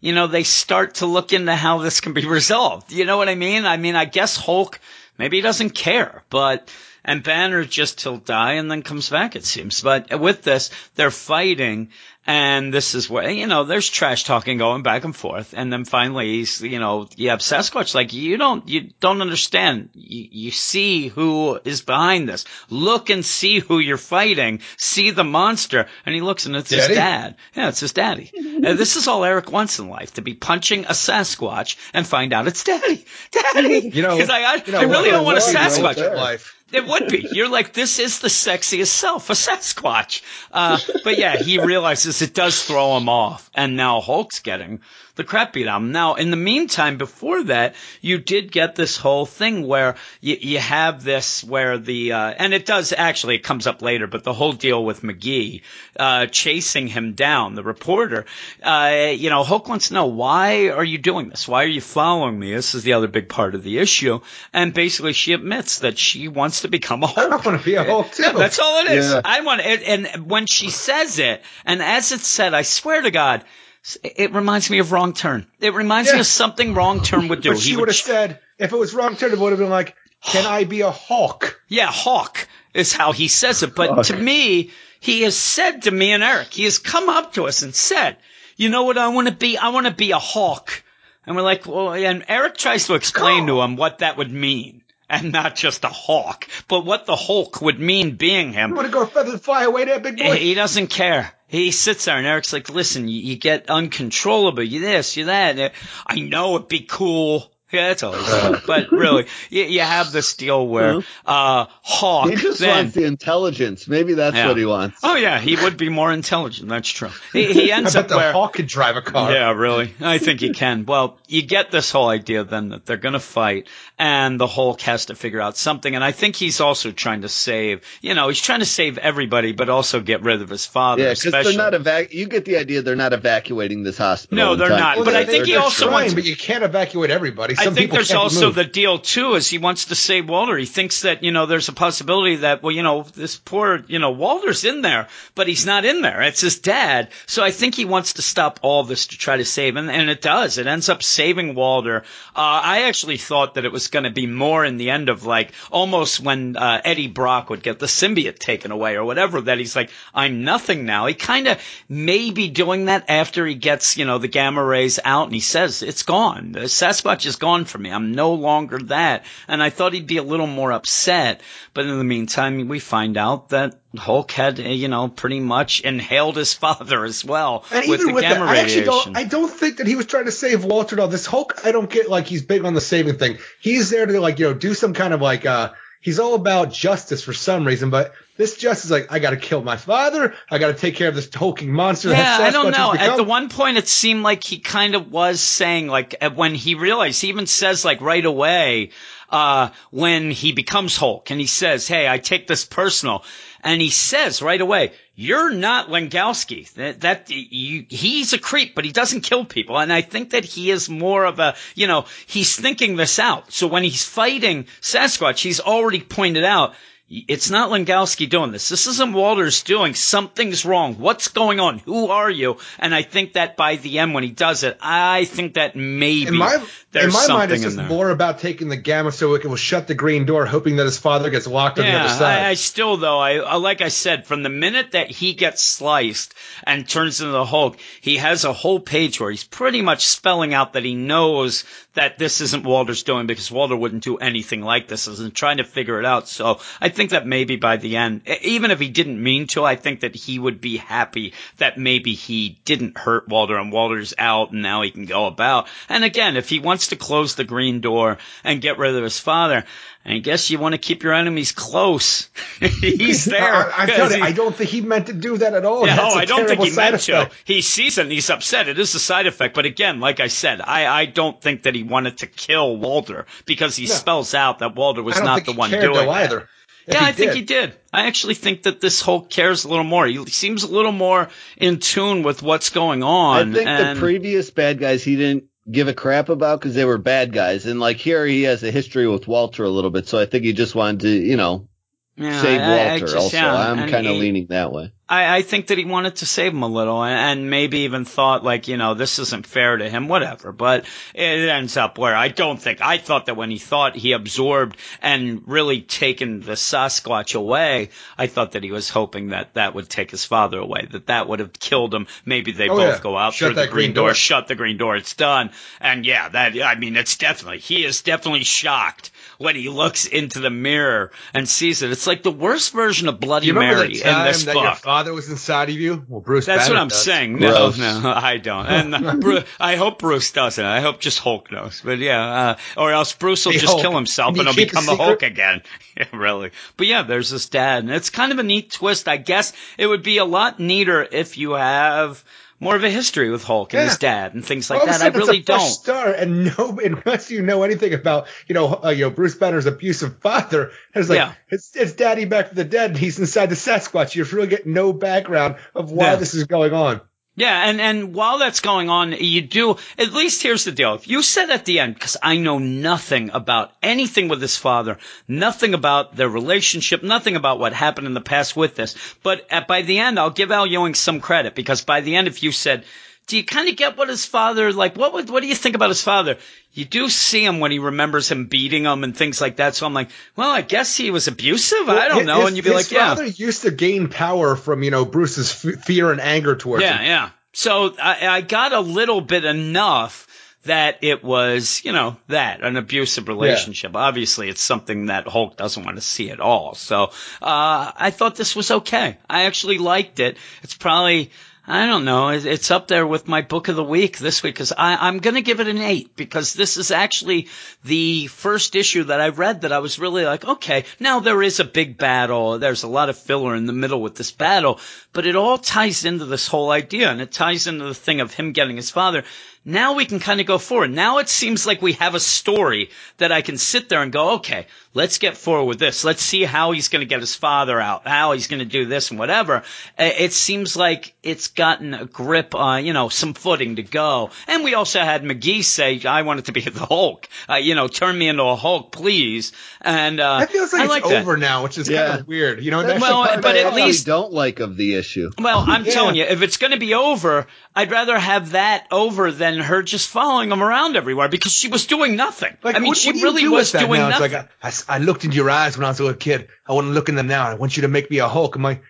you know, they start to look into how this can be resolved. You know what I mean? I mean, I guess Hulk, maybe he doesn't care, but, and Banner just he'll die and then comes back, it seems. But with this, they're fighting. And this is where, you know, there's trash talking going back and forth. And then finally he's, you know, you have Sasquatch like, you don't, you don't understand. You, you see who is behind this. Look and see who you're fighting. See the monster. And he looks and it's his dad. Yeah, it's his daddy. <laughs> This is all Eric wants in life, to be punching a Sasquatch and find out it's daddy. Daddy! You know, <laughs> He's like, I, you know I really don't want a I want, Sasquatch. right Life. It would be. You're like, this is the sexiest self, a Sasquatch. Uh, but yeah, he realizes it does throw him off. And now Hulk's getting the crap beat out of him. Now, in the meantime, before that, you did get this whole thing where you, you have this where the, uh, and it does actually, it comes up later, but the whole deal with McGee, uh, chasing him down, the reporter, uh, you know, Hulk wants to know, why are you doing this? Why are you following me? This is the other big part of the issue. And basically she admits that she wants to become a Hulk. <laughs> I want to be a Hulk too. Yeah, that's all it is. Yeah. I want it, and when she says it, and as it's said, I swear to God, it reminds me of Wrong Turn. It reminds me of something Wrong Turn would do. But she He would have said, if it was wrong turn, it would have been like, "Can I be a hawk? Yeah, Hawk is how he says it. But to me, he has said to me and Eric, he has come up to us and said, you know what I want to be? I want to be a Hawk. And we're like, well, and Eric tries to explain to him what that would mean. And not just a hawk, but what the Hulk would mean being him. You want to go feather and fly away there, big boy? He doesn't care. He sits there and Eric's like, listen, you, you get uncontrollable. You this, you that. I know it'd be cool. Yeah, that's all he said. But really, you, you have the deal where, uh, Hawk He just then, wants the intelligence. Maybe that's Yeah. what he wants. Oh yeah, he would be more intelligent. That's true. He, he <laughs> I ends bet up the where. Hulk could drive a car. Yeah, really. I think he can. Well, you get this whole idea then that they're going to fight and the Hulk has to figure out something. And I think he's also trying to save, you know, he's trying to save everybody, but also get rid of his father. Yeah, because they're not evac. You get the idea they're not evacuating this hospital. No, they're time. not. Well, but they- I think he also trying, wants. but you can't evacuate everybody. I Some think there's also moved. the deal too is he wants to save Walter. He thinks that you know there's a possibility that well you know this poor you know Walter's in there, but he's not in there. It's his dad. So I think he wants to stop all this to try to save him, and it does. It ends up saving Walter. Uh, I actually thought that it was going to be more in the end of like almost when uh, Eddie Brock would get the symbiote taken away or whatever. That he's like I'm nothing now. He kind of may be doing that after he gets you know the gamma rays out, and he says it's gone. The Sasquatch is gone from me. I'm no longer that. And I thought he'd be a little more upset. But in the meantime, we find out that Hulk had, uh, you know, pretty much inhaled his <laughs> father as well And with even the with that, gamma I actually radiation. don't. I don't think that he was trying to save Walter. No, this Hulk, I don't get like he's big on the saving thing. He's there to like you know do some kind of like uh he's all about justice for some reason. But this justice, is like I got to kill my father. I got to take care of this hulking monster. yeah, I don't know. At the one point, it seemed like he kind of was saying, like, when he realized, he even says, like, right away, uh, when he becomes Hulk, and he says, "Hey, I take this personal," and he says right away, "You're not Langkowski. That, that you, he's a creep, but he doesn't kill people." And I think that he is more of a, you know, he's thinking this out. So when he's fighting Sasquatch, he's already pointed out. It's not Langkowski doing this. This isn't Walters doing. Something's wrong. What's going on? Who are you? And I think that by the end, when he does it, I think that maybe in my there's in my something mind, it's just more about taking the gamma so it will shut the green door, hoping that his father gets locked on the other side. I, I still though, I, I like I said, from the minute that he gets sliced and turns into the Hulk, he has a whole page where he's pretty much spelling out that he knows that this isn't Walter's doing because Walter wouldn't do anything like this, and trying to figure it out. So I think that maybe by the end, even if he didn't mean to, I think that he would be happy that maybe he didn't hurt Walter and Walter's out and now he can go about. And again, if he wants to close the green door and get rid of his father, I guess you want to keep your enemies close. <laughs> He's <laughs> there. I, he- I don't think he meant to do that at all. yeah, That's oh, I don't think he meant to. He sees it and he's upset. It is a side effect. But again, like I said, I, I don't think that he wanted to kill Walter because he No. spells out that Walter was don't the he one doing that. either. If Yeah, I think he did. I actually think that this Hulk cares a little more. He seems a little more in tune with what's going on. I think and the previous bad guys he didn't give a crap about because they were bad guys, and like here he has a history with Walter a little bit, so I think he just wanted to, you know, yeah, save I- I Walter. just- also, yeah, I'm kind of leaning that way. I, I think that he wanted to save him a little and, and maybe even thought like, you know, this isn't fair to him, whatever. But it ends up where I don't think, I thought that when he thought he absorbed and really taken the Sasquatch away, I thought that he was hoping that that would take his father away, that that would have killed him. Maybe they Oh, both yeah. go out Shut through the green green door, door. shut the green door, it's done. And yeah, that, I mean, it's definitely, he is definitely shocked when he looks into the mirror and sees it. It's like the worst version of Bloody You remember Mary the time in this that book. your father was inside of you? Well, Bruce. That's Banner what I'm does. saying. No, Gross. no, I don't. And uh, <laughs> Bru- I hope Bruce doesn't. I hope just Hulk knows. But yeah, uh, or else Bruce will Hey, just Hulk, kill himself can and he'll keep the become a? Hulk again. <laughs> yeah, really. But yeah, there's this dad, and it's kind of a neat twist. I guess it would be a lot neater if you have more of a history with Hulk and Yeah. his dad and things like that. I really it's a fresh don't. Start, and no, <laughs> unless you know anything about, you know, uh, you know Bruce Banner's abusive father, it's like Yeah. it's it's Daddy back from the dead, and he's inside the Sasquatch. You really get no background of why Yeah. this is going on. Yeah, and and while that's going on, you do at least here's the deal. If you said at the end, because I know nothing about anything with his father, nothing about their relationship, nothing about what happened in the past with this, but at, by the end, I'll give Al Ewing some credit because by the end, if you said, do you kind of get what his father like? What would what do you think about his father? You do see him when he remembers him beating him and things like that. So I'm like, well, I guess he was abusive. I don't His- know. and you'd be his like, yeah. father used to gain power from you know Bruce's f- fear and anger towards Yeah, him. yeah. yeah. So I, I got a little bit enough that it was, you know, that an abusive relationship. Obviously, it's something that Hulk doesn't want to see at all. So uh, I thought this was okay. I actually liked it. It's probably. I don't know. It's up there with my book of the week this week because I'm going to give it an eight because this is actually the first issue that I read that I was really like, okay, now there is a big battle. There's a lot of filler in the middle with this battle, but it all ties into this whole idea and it ties into the thing of him getting his father. Now we can kind of go forward. Now it seems like we have a story that I can sit there and go, okay, let's get forward with this. Let's see how he's going to get his father out, how he's going to do this and whatever. It seems like it's gotten a grip, uh, you know, some footing to go. And we also had McGee say, I wanted to be the Hulk. Uh, you know, turn me into a Hulk, please. And, uh, That feels like I it's like that. over now, which is Yeah. kind of weird. You know, That's that's Well, but at I- I least- don't like of the issue. Well, I'm <laughs> Yeah. telling you, if it's going to be over, I'd rather have that over than her just following him around everywhere because she was doing nothing. Like, I mean, what, she what do really do was doing now? nothing. It's like I, I looked into your eyes when I was a little kid. I want to look in them now. I want you to make me a Hulk. I'm like,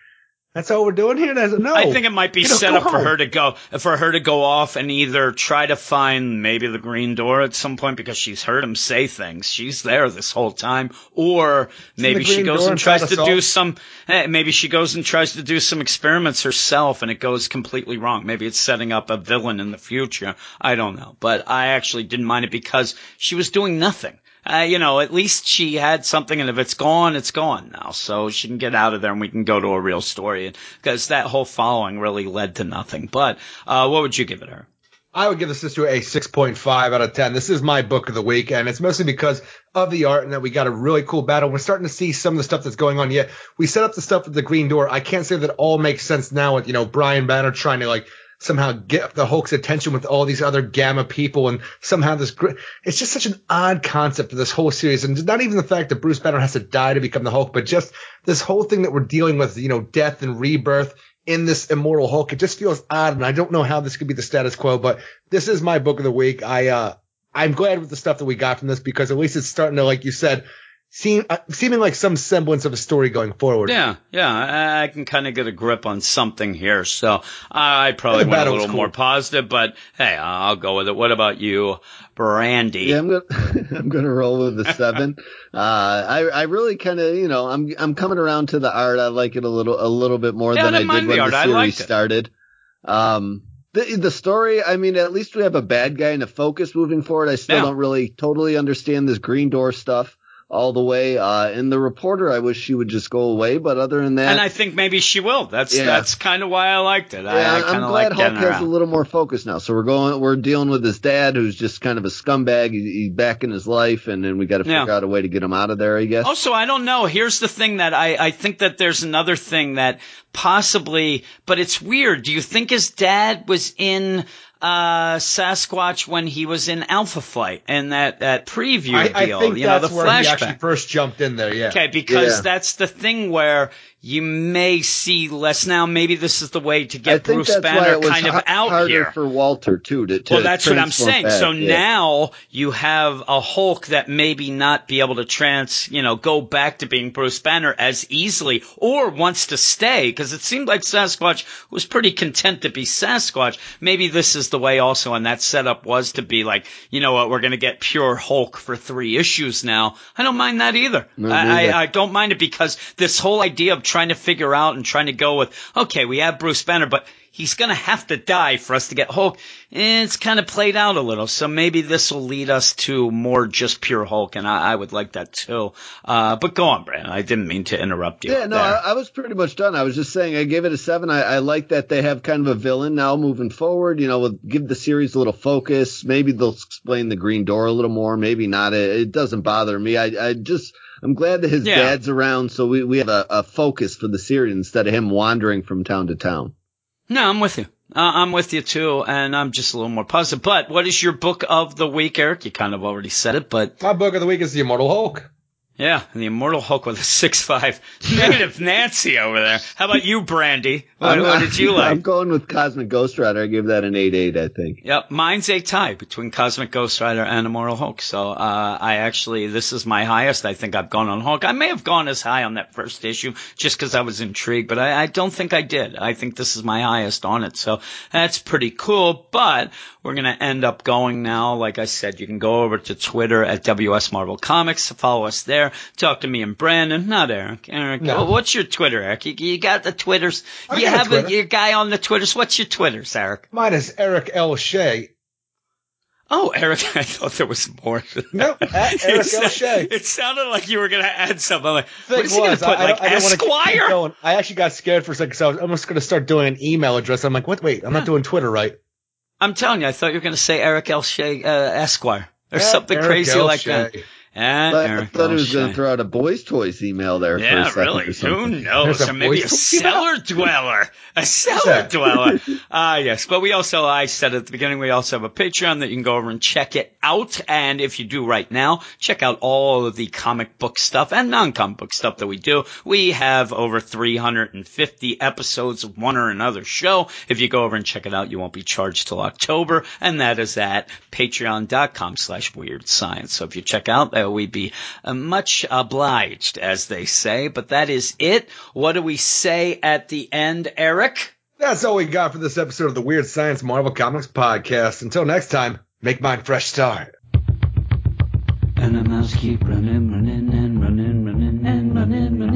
that's all we're doing here. That's, no, I think it might be You know, set up for home. her to go for her to go off and either try to find maybe the green door at some point because she's heard him say things. She's there this whole time, or maybe she goes and tries to do some. Maybe she goes and tries to do some experiments herself, and it goes completely wrong. Maybe it's setting up a villain in the future. I don't know, but I actually didn't mind it because she was doing nothing. Uh, you know, at least she had something, and if it's gone, it's gone now. So she can get out of there, and we can go to a real story. Because that whole following really led to nothing. But uh, what would you give it her? I would give this issue a 6.5 out of 10. This is my book of the week, and it's mostly because of the art and that we got a really cool battle. We're starting to see some of the stuff that's going on. Yet we set up the stuff with the green door. I can't say that all makes sense now with, you know, Brian Banner trying to like somehow get the Hulk's attention with all these other gamma people and somehow this it's just such an odd concept for this whole series. And not even the fact that Bruce Banner has to die to become the Hulk but just this whole thing that we're dealing with you know death and rebirth in this immortal Hulk it just feels odd. And I don't know how this could be the status quo but this is my book of the week. I uh I'm glad with the stuff that we got from this because at least it's starting to like you said seem uh, seeming like some semblance of a story going forward. Yeah, yeah, I, I can kind of get a grip on something here. So I probably The went a little cool. more positive, but hey, I'll go with it. What about you, Brandy? Yeah, I'm gonna <laughs> I'm gonna roll with the seven. <laughs> uh, I I really kind of you know I'm I'm coming around to the art. I like it a little a little bit more Yeah, than I didn't did mind when the art. the series started. Um, the the story. I mean, at least we have a bad guy and a focus moving forward. I still Yeah. don't really totally understand this Green Door stuff all the way. Uh, and the reporter, I wish she would just go away. But other than that, and I think maybe she will. That's Yeah. that's kind of why I liked it. I, yeah, I I'm kind of glad like Hulk has a little more focus now. So we're going, we're dealing with his dad, who's just kind of a scumbag. He, he's back in his life, and then we got to Yeah. figure out a way to get him out of there. I guess. Also, I don't know. Here's the thing that I, I think that there's another thing that possibly, but it's weird. Do you think his dad was in uh, Sasquatch when he was in Alpha Flight and that, that preview I, I think you know, that's the where he actually first jumped in there. Yeah. Okay, because Yeah. that's the thing where you may see less now. Maybe this is the way to get Bruce Banner kind of ha- out harder here. for Walter too to. to Well, that's what I'm saying. back, so yeah. now you have a Hulk that maybe not be able to trans, you know, go back to being Bruce Banner as easily or wants to stay because it seemed like Sasquatch was pretty content to be Sasquatch. Maybe this is the way also and that setup was to be like, you know what, we're going to get pure Hulk for three issues now. I don't mind that either. No, I. I, I don't mind it because this whole idea of trying to figure out and trying to go with, okay, we have Bruce Banner, but he's going to have to die for us to get Hulk. It's kind of played out a little. So maybe this will lead us to more just pure Hulk. And I, I would like that too. Uh, but go on, Brandon. I didn't mean to interrupt you. Yeah, no. I, I was pretty much done. I was just saying I gave it a seven. I, I like that they have kind of a villain now moving forward. You know, we'll give the series a little focus. Maybe they'll explain the Green Door a little more. Maybe not. It, it doesn't bother me. I, I just I'm glad that his Yeah. dad's around, so we we have a, a focus for the series instead of him wandering from town to town. No, I'm with you. Uh, I'm with you too. And I'm just a little more positive. But what is your book of the week, Eric? You kind of already said it, but My book of the week is The Immortal Hulk. Yeah, the Immortal Hulk with a six five. <laughs> Negative Nancy over there. How about you, Brandy? What, what did you like? I'm going with Cosmic Ghost Rider. I gave that an eight eight. I think. Yep, mine's a tie between Cosmic Ghost Rider and Immortal Hulk. So uh, I actually, this is my highest. I think I've gone on Hulk. I may have gone as high on that first issue just because I was intrigued, but I, I don't think I did. I think this is my highest on it. So that's pretty cool. But we're gonna end up going now. Like I said, you can go over to Twitter at WS Marvel Comics. to Follow us there. Talk to me and Brandon, not Eric. Eric, No. what's your Twitter, Eric? You, you got the Twitters. I you a have Twitter. a, your guy on the Twitters. What's your Twitters, Eric? Mine is Eric L. Shea. Oh, Eric, <laughs> I thought there was more. to that. No, at <laughs> Eric L. Shea. It sounded like you were going to add something. I'm like, Thing what is he going to put? I, I like I don't want to keep Esquire? I actually got scared for a second, so I was almost going to start doing an email address. I'm like, what? Wait, I'm not doing Twitter right. I'm telling you, I thought you were going to say Eric L. Shea, uh, Esquire or At something Eric crazy L. like Shea. that. And I, I thought L. he was going to throw out a Boys Toys email there for a Yeah, second really. or Who knows? There's a Or maybe a voice to cellar dweller. A cellar dweller. <laughs> Ah, yes. But we also, I said at the beginning, we also have a Patreon that you can go over and check it out. And if you do right now, check out all of the comic book stuff and non-comic book stuff that we do. We have over 350 episodes of one or another show. If you go over and check it out, you won't be charged till October. And that is at patreon.com slash weird science. So if you check out there, we'd be uh, much obliged, as they say. But that is it. What do we say at the end, Eric? That's all we got for this episode of the Weird Science Marvel Comics Podcast. Until next time, make mine fresh start. And the mouse keep running, running, and running, running, and running, running, and running, running,